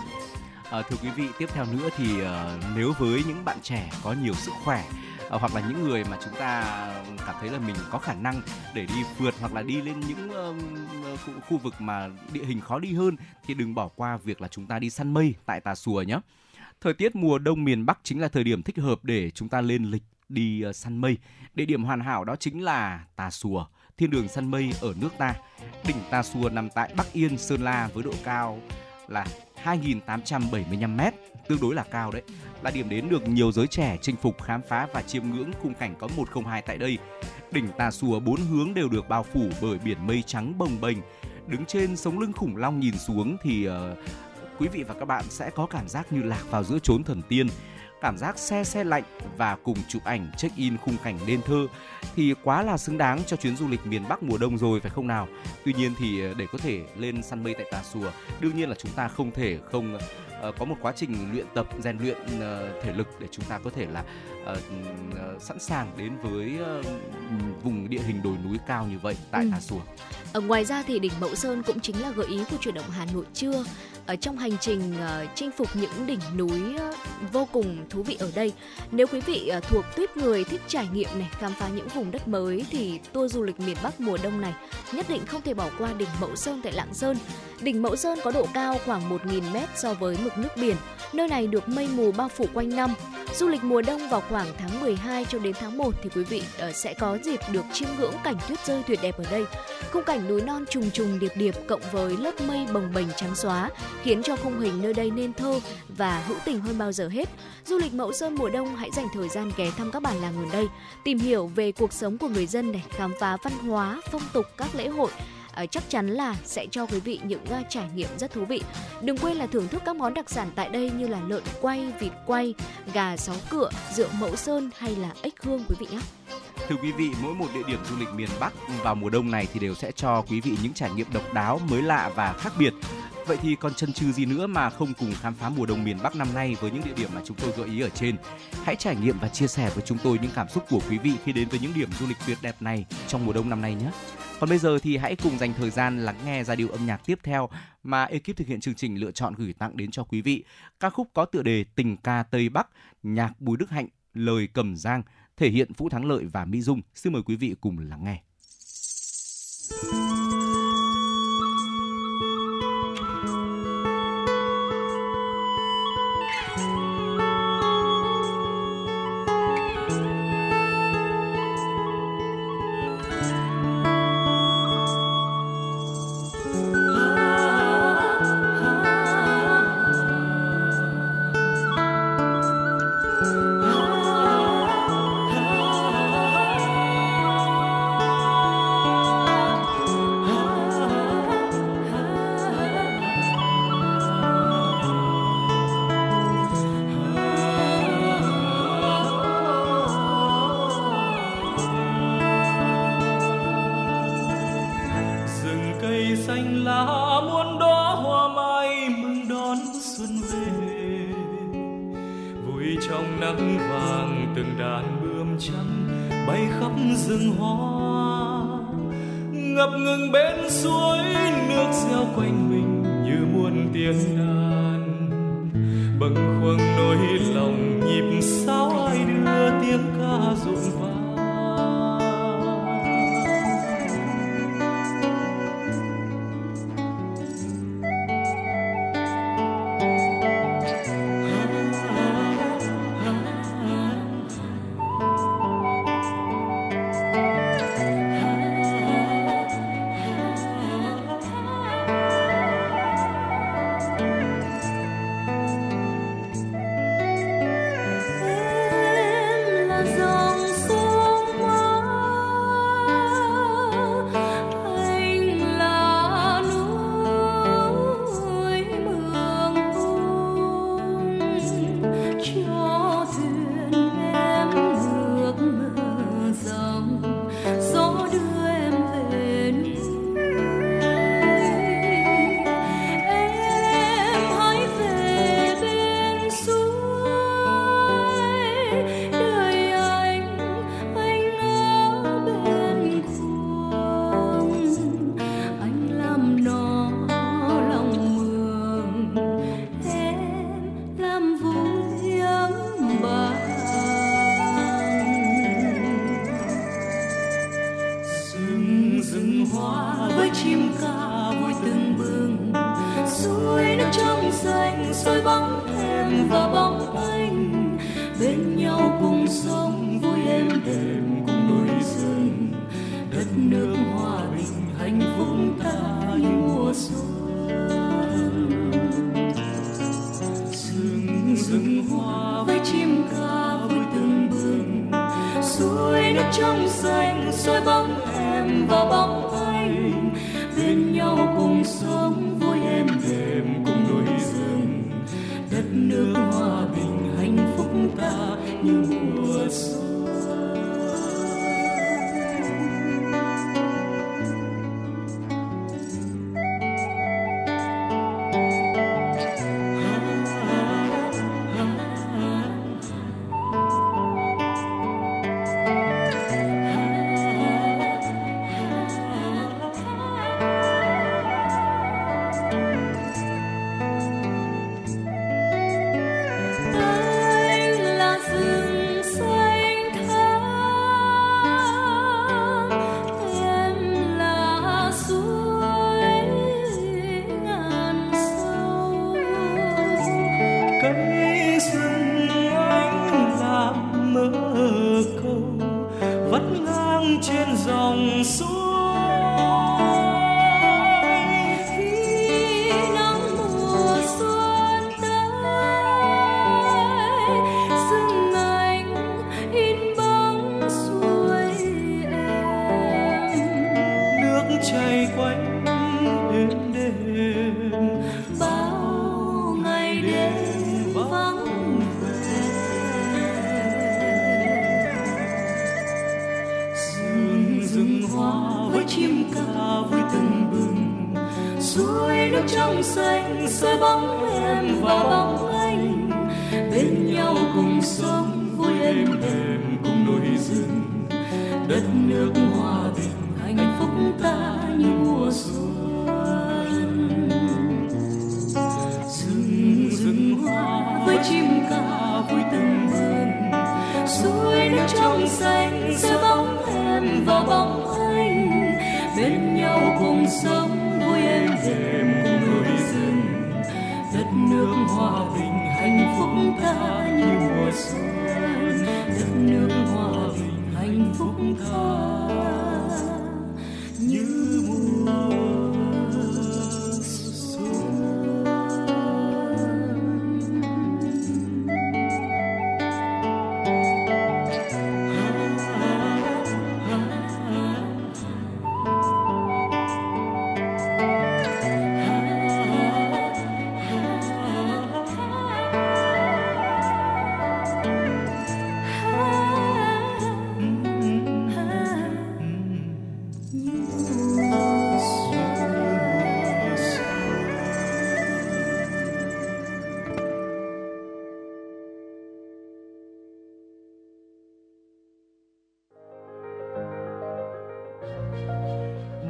À, thưa quý vị, tiếp theo nữa thì à, nếu với những bạn trẻ có nhiều sức khỏe à, hoặc là những người mà chúng ta cảm thấy là mình có khả năng để đi vượt hoặc là đi lên những uh, khu, khu vực mà địa hình khó đi hơn thì đừng bỏ qua việc là chúng ta đi săn mây tại Tà Xùa nhé. Thời tiết mùa đông miền Bắc chính là thời điểm thích hợp để chúng ta lên lịch đi uh, săn mây. Địa điểm hoàn hảo đó chính là Tà Xùa, thiên đường săn mây ở nước ta. Đỉnh Tà Xùa nằm tại Bắc Yên, Sơn La với độ cao là 2.875 m, tương đối là cao đấy. Là điểm đến được nhiều giới trẻ chinh phục khám phá và chiêm ngưỡng khung cảnh có 102 tại đây. Đỉnh Tà Xùa bốn hướng đều được bao phủ bởi biển mây trắng bồng bềnh. Đứng trên sống lưng khủng long nhìn xuống thì uh, quý vị và các bạn sẽ có cảm giác như lạc vào giữa chốn thần tiên cảm giác xe xe lạnh và cùng chụp ảnh check in khung cảnh nên thơ thì quá là xứng đáng cho chuyến du lịch miền Bắc mùa đông rồi phải không nào? Tuy nhiên thì để có thể lên săn mây tại Tà Xùa, đương nhiên là chúng ta không thể không uh, có một quá trình luyện tập rèn luyện uh, thể lực để chúng ta có thể là sẵn sàng đến với vùng địa hình đồi núi cao như vậy tại ừ. Tà Xùa. Ở ngoài ra thì đỉnh Mẫu Sơn cũng chính là gợi ý của chuyển động Hà Nội trưa ở trong hành trình uh, chinh phục những đỉnh núi uh, vô cùng thú vị ở đây. Nếu quý vị uh, thuộc tuyết người thích trải nghiệm này, khám phá những vùng đất mới thì tour du lịch miền Bắc mùa đông này nhất định không thể bỏ qua đỉnh Mẫu Sơn tại Lạng Sơn. Đỉnh Mẫu Sơn có độ cao khoảng 1.000 m so với mực nước biển. Nơi này được mây mù bao phủ quanh năm. Du lịch mùa đông vào khoảng tháng 12 cho đến tháng 1 thì quý vị ờ, sẽ có dịp được chiêm ngưỡng cảnh tuyết rơi tuyệt đẹp ở đây. Khung cảnh núi non trùng trùng điệp điệp cộng với lớp mây bồng bềnh trắng xóa khiến cho khung hình nơi đây nên thơ và hữu tình hơn bao giờ hết. Du lịch Mẫu Sơn mùa đông hãy dành thời gian ghé thăm các bản làng gần đây, tìm hiểu về cuộc sống của người dân này, khám phá văn hóa, phong tục các lễ hội à, chắc chắn là sẽ cho quý vị những ờ, trải nghiệm rất thú vị. Đừng quên là thưởng thức các món đặc sản tại đây như là lợn quay, vịt quay, gà sáu cựa, rượu mẫu sơn hay là ếch hương quý vị nhé. Thưa quý vị, mỗi một địa điểm du lịch miền Bắc vào mùa đông này thì đều sẽ cho quý vị những trải nghiệm độc đáo, mới lạ và khác biệt. Vậy thì còn chân chừ gì nữa mà không cùng khám phá mùa đông miền Bắc năm nay với những địa điểm mà chúng tôi gợi ý ở trên. Hãy trải nghiệm và chia sẻ với chúng tôi những cảm xúc của quý vị khi đến với những điểm du lịch tuyệt đẹp này trong mùa đông năm nay nhé. Còn bây giờ thì hãy cùng dành thời gian lắng nghe giai điệu âm nhạc tiếp theo mà ekip thực hiện chương trình lựa chọn gửi tặng đến cho quý vị. Ca khúc có tựa đề Tình ca Tây Bắc, nhạc Bùi Đức Hạnh, lời Cẩm Giang, thể hiện Vũ Thắng Lợi và Mỹ Dung. Xin mời quý vị cùng lắng nghe. rừng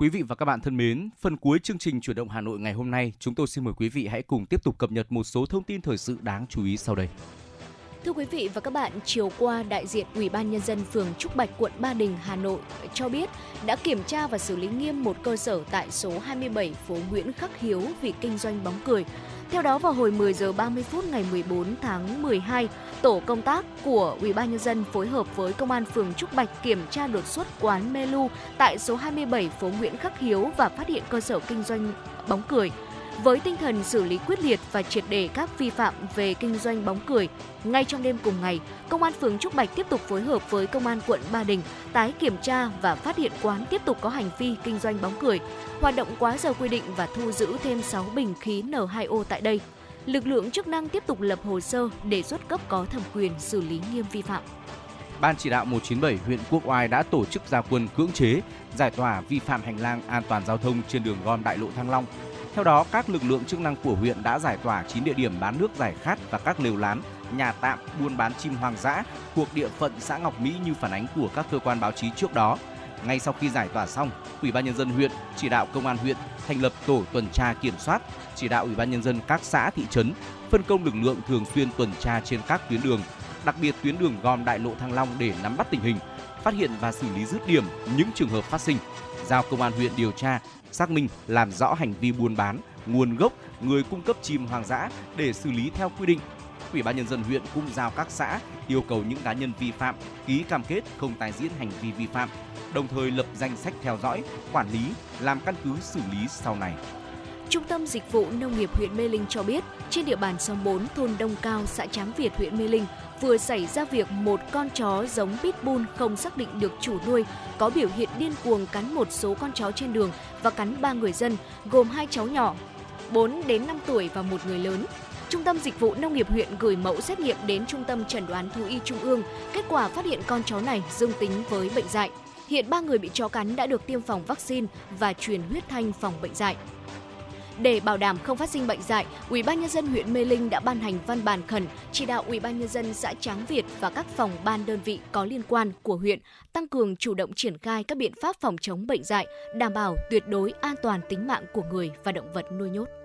Quý vị và các bạn thân mến, phần cuối chương trình chuyển động Hà Nội ngày hôm nay, chúng tôi xin mời quý vị hãy cùng tiếp tục cập nhật một số thông tin thời sự đáng chú ý sau đây. Thưa quý vị và các bạn, chiều qua, đại diện Ủy ban Nhân dân phường Trúc Bạch, quận Ba Đình, Hà Nội cho biết đã kiểm tra và xử lý nghiêm một cơ sở tại số 27 phố Nguyễn Khắc Hiếu vì kinh doanh bóng cười. Theo đó, vào hồi 10 giờ 30 phút ngày 14 tháng 12, tổ công tác của Ủy ban Nhân dân phối hợp với Công an phường Trúc Bạch kiểm tra đột xuất quán Melu tại số 27 phố Nguyễn Khắc Hiếu và phát hiện cơ sở kinh doanh bóng cười với tinh thần xử lý quyết liệt và triệt đề các vi phạm về kinh doanh bóng cười. Ngay trong đêm cùng ngày, Công an phường Trúc Bạch tiếp tục phối hợp với Công an quận Ba Đình tái kiểm tra và phát hiện quán tiếp tục có hành vi kinh doanh bóng cười, hoạt động quá giờ quy định và thu giữ thêm 6 bình khí N2O tại đây. Lực lượng chức năng tiếp tục lập hồ sơ đề xuất cấp có thẩm quyền xử lý nghiêm vi phạm. Ban chỉ đạo 197 huyện Quốc Oai đã tổ chức gia quân cưỡng chế, giải tỏa vi phạm hành lang an toàn giao thông trên đường gom đại lộ Thăng Long. Theo đó, các lực lượng chức năng của huyện đã giải tỏa 9 địa điểm bán nước giải khát và các lều lán, nhà tạm buôn bán chim hoang dã thuộc địa phận xã Ngọc Mỹ như phản ánh của các cơ quan báo chí trước đó. Ngay sau khi giải tỏa xong, Ủy ban nhân dân huyện chỉ đạo công an huyện thành lập tổ tuần tra kiểm soát, chỉ đạo Ủy ban nhân dân các xã thị trấn phân công lực lượng thường xuyên tuần tra trên các tuyến đường, đặc biệt tuyến đường gom đại lộ Thăng Long để nắm bắt tình hình, phát hiện và xử lý dứt điểm những trường hợp phát sinh. Giao công an huyện điều tra, xác minh làm rõ hành vi buôn bán, nguồn gốc, người cung cấp chim hoang dã để xử lý theo quy định. Ủy ban nhân dân huyện cũng giao các xã yêu cầu những cá nhân vi phạm ký cam kết không tái diễn hành vi vi phạm, đồng thời lập danh sách theo dõi, quản lý, làm căn cứ xử lý sau này. Trung tâm Dịch vụ Nông nghiệp huyện Mê Linh cho biết, trên địa bàn xóm 4 thôn Đông Cao, xã Tráng Việt, huyện Mê Linh vừa xảy ra việc một con chó giống pitbull không xác định được chủ nuôi có biểu hiện điên cuồng cắn một số con chó trên đường và cắn ba người dân, gồm hai cháu nhỏ, 4 đến 5 tuổi và một người lớn. Trung tâm Dịch vụ Nông nghiệp huyện gửi mẫu xét nghiệm đến Trung tâm Chẩn đoán Thú y Trung ương, kết quả phát hiện con chó này dương tính với bệnh dại. Hiện ba người bị chó cắn đã được tiêm phòng vaccine và truyền huyết thanh phòng bệnh dại. Để bảo đảm không phát sinh bệnh dại, Ủy ban nhân dân huyện Mê Linh đã ban hành văn bản khẩn chỉ đạo Ủy ban nhân dân xã Tráng Việt và các phòng ban đơn vị có liên quan của huyện tăng cường chủ động triển khai các biện pháp phòng chống bệnh dại, đảm bảo tuyệt đối an toàn tính mạng của người và động vật nuôi nhốt.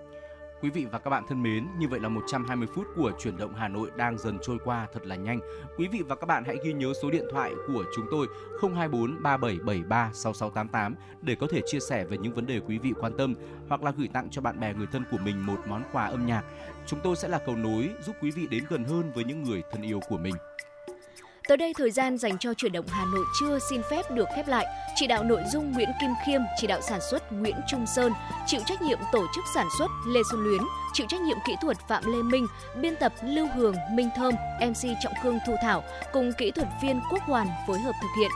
Quý vị và các bạn thân mến, như vậy là 120 phút của chuyển động Hà Nội đang dần trôi qua thật là nhanh. Quý vị và các bạn hãy ghi nhớ số điện thoại của chúng tôi 024 3773 6688 để có thể chia sẻ về những vấn đề quý vị quan tâm hoặc là gửi tặng cho bạn bè người thân của mình một món quà âm nhạc. Chúng tôi sẽ là cầu nối giúp quý vị đến gần hơn với những người thân yêu của mình. Tới đây thời gian dành cho chuyển động Hà Nội chưa xin phép được khép lại. Chỉ đạo nội dung Nguyễn Kim Khiêm, chỉ đạo sản xuất Nguyễn Trung Sơn, chịu trách nhiệm tổ chức sản xuất Lê Xuân Luyến, chịu trách nhiệm kỹ thuật Phạm Lê Minh, biên tập Lưu Hường, Minh Thơm, MC Trọng Khương Thu Thảo cùng kỹ thuật viên Quốc Hoàn phối hợp thực hiện.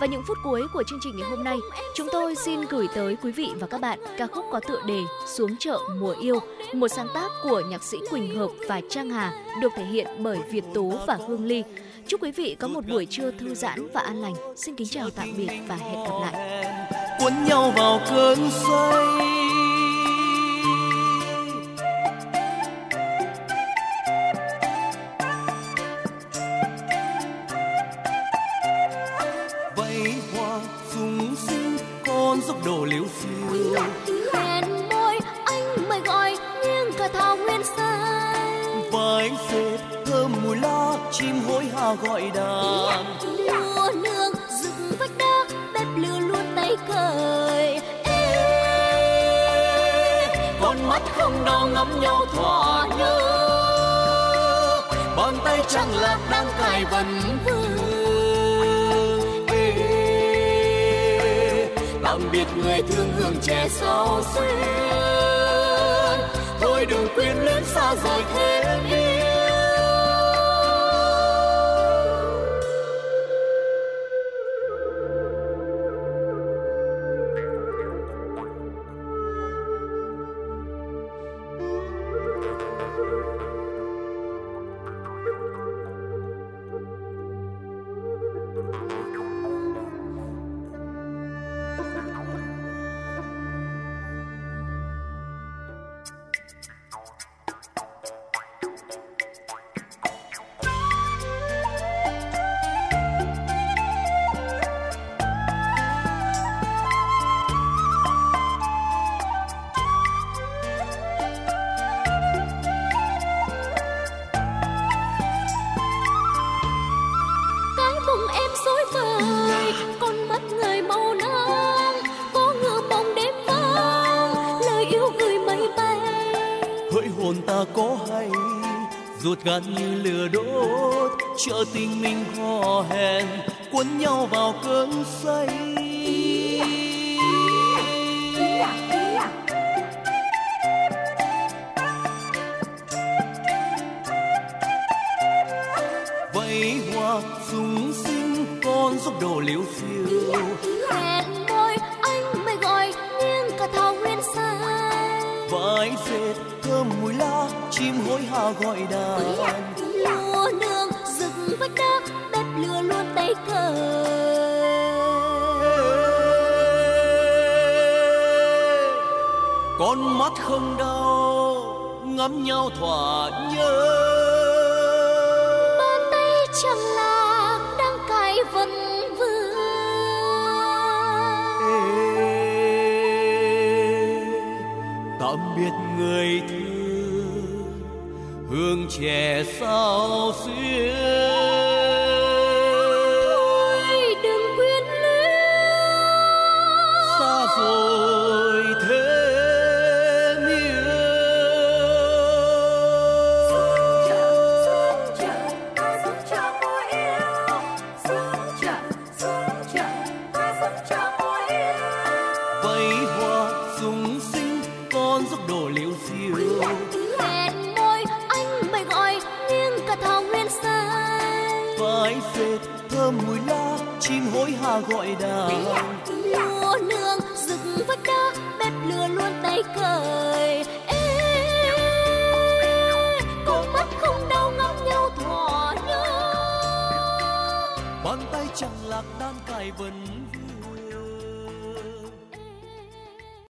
Và những phút cuối của chương trình ngày hôm nay, chúng tôi xin gửi tới quý vị và các bạn ca khúc có tựa đề Xuống chợ mùa yêu, một sáng tác của nhạc sĩ Quỳnh Hợp và Trang Hà, được thể hiện bởi Việt Tú và Hương Ly. Chúc quý vị có một buổi trưa thư giãn và an lành. Xin kính chào tạm biệt và hẹn gặp lại. cuốn nhau vào cơn say ngắm nhau thỏa nhớ. Bàn tay trắng lạc đang cài vần vương tạm biệt người thương hương trẻ sao xuyên thôi đừng quên luyến xa rời thêm đi. gần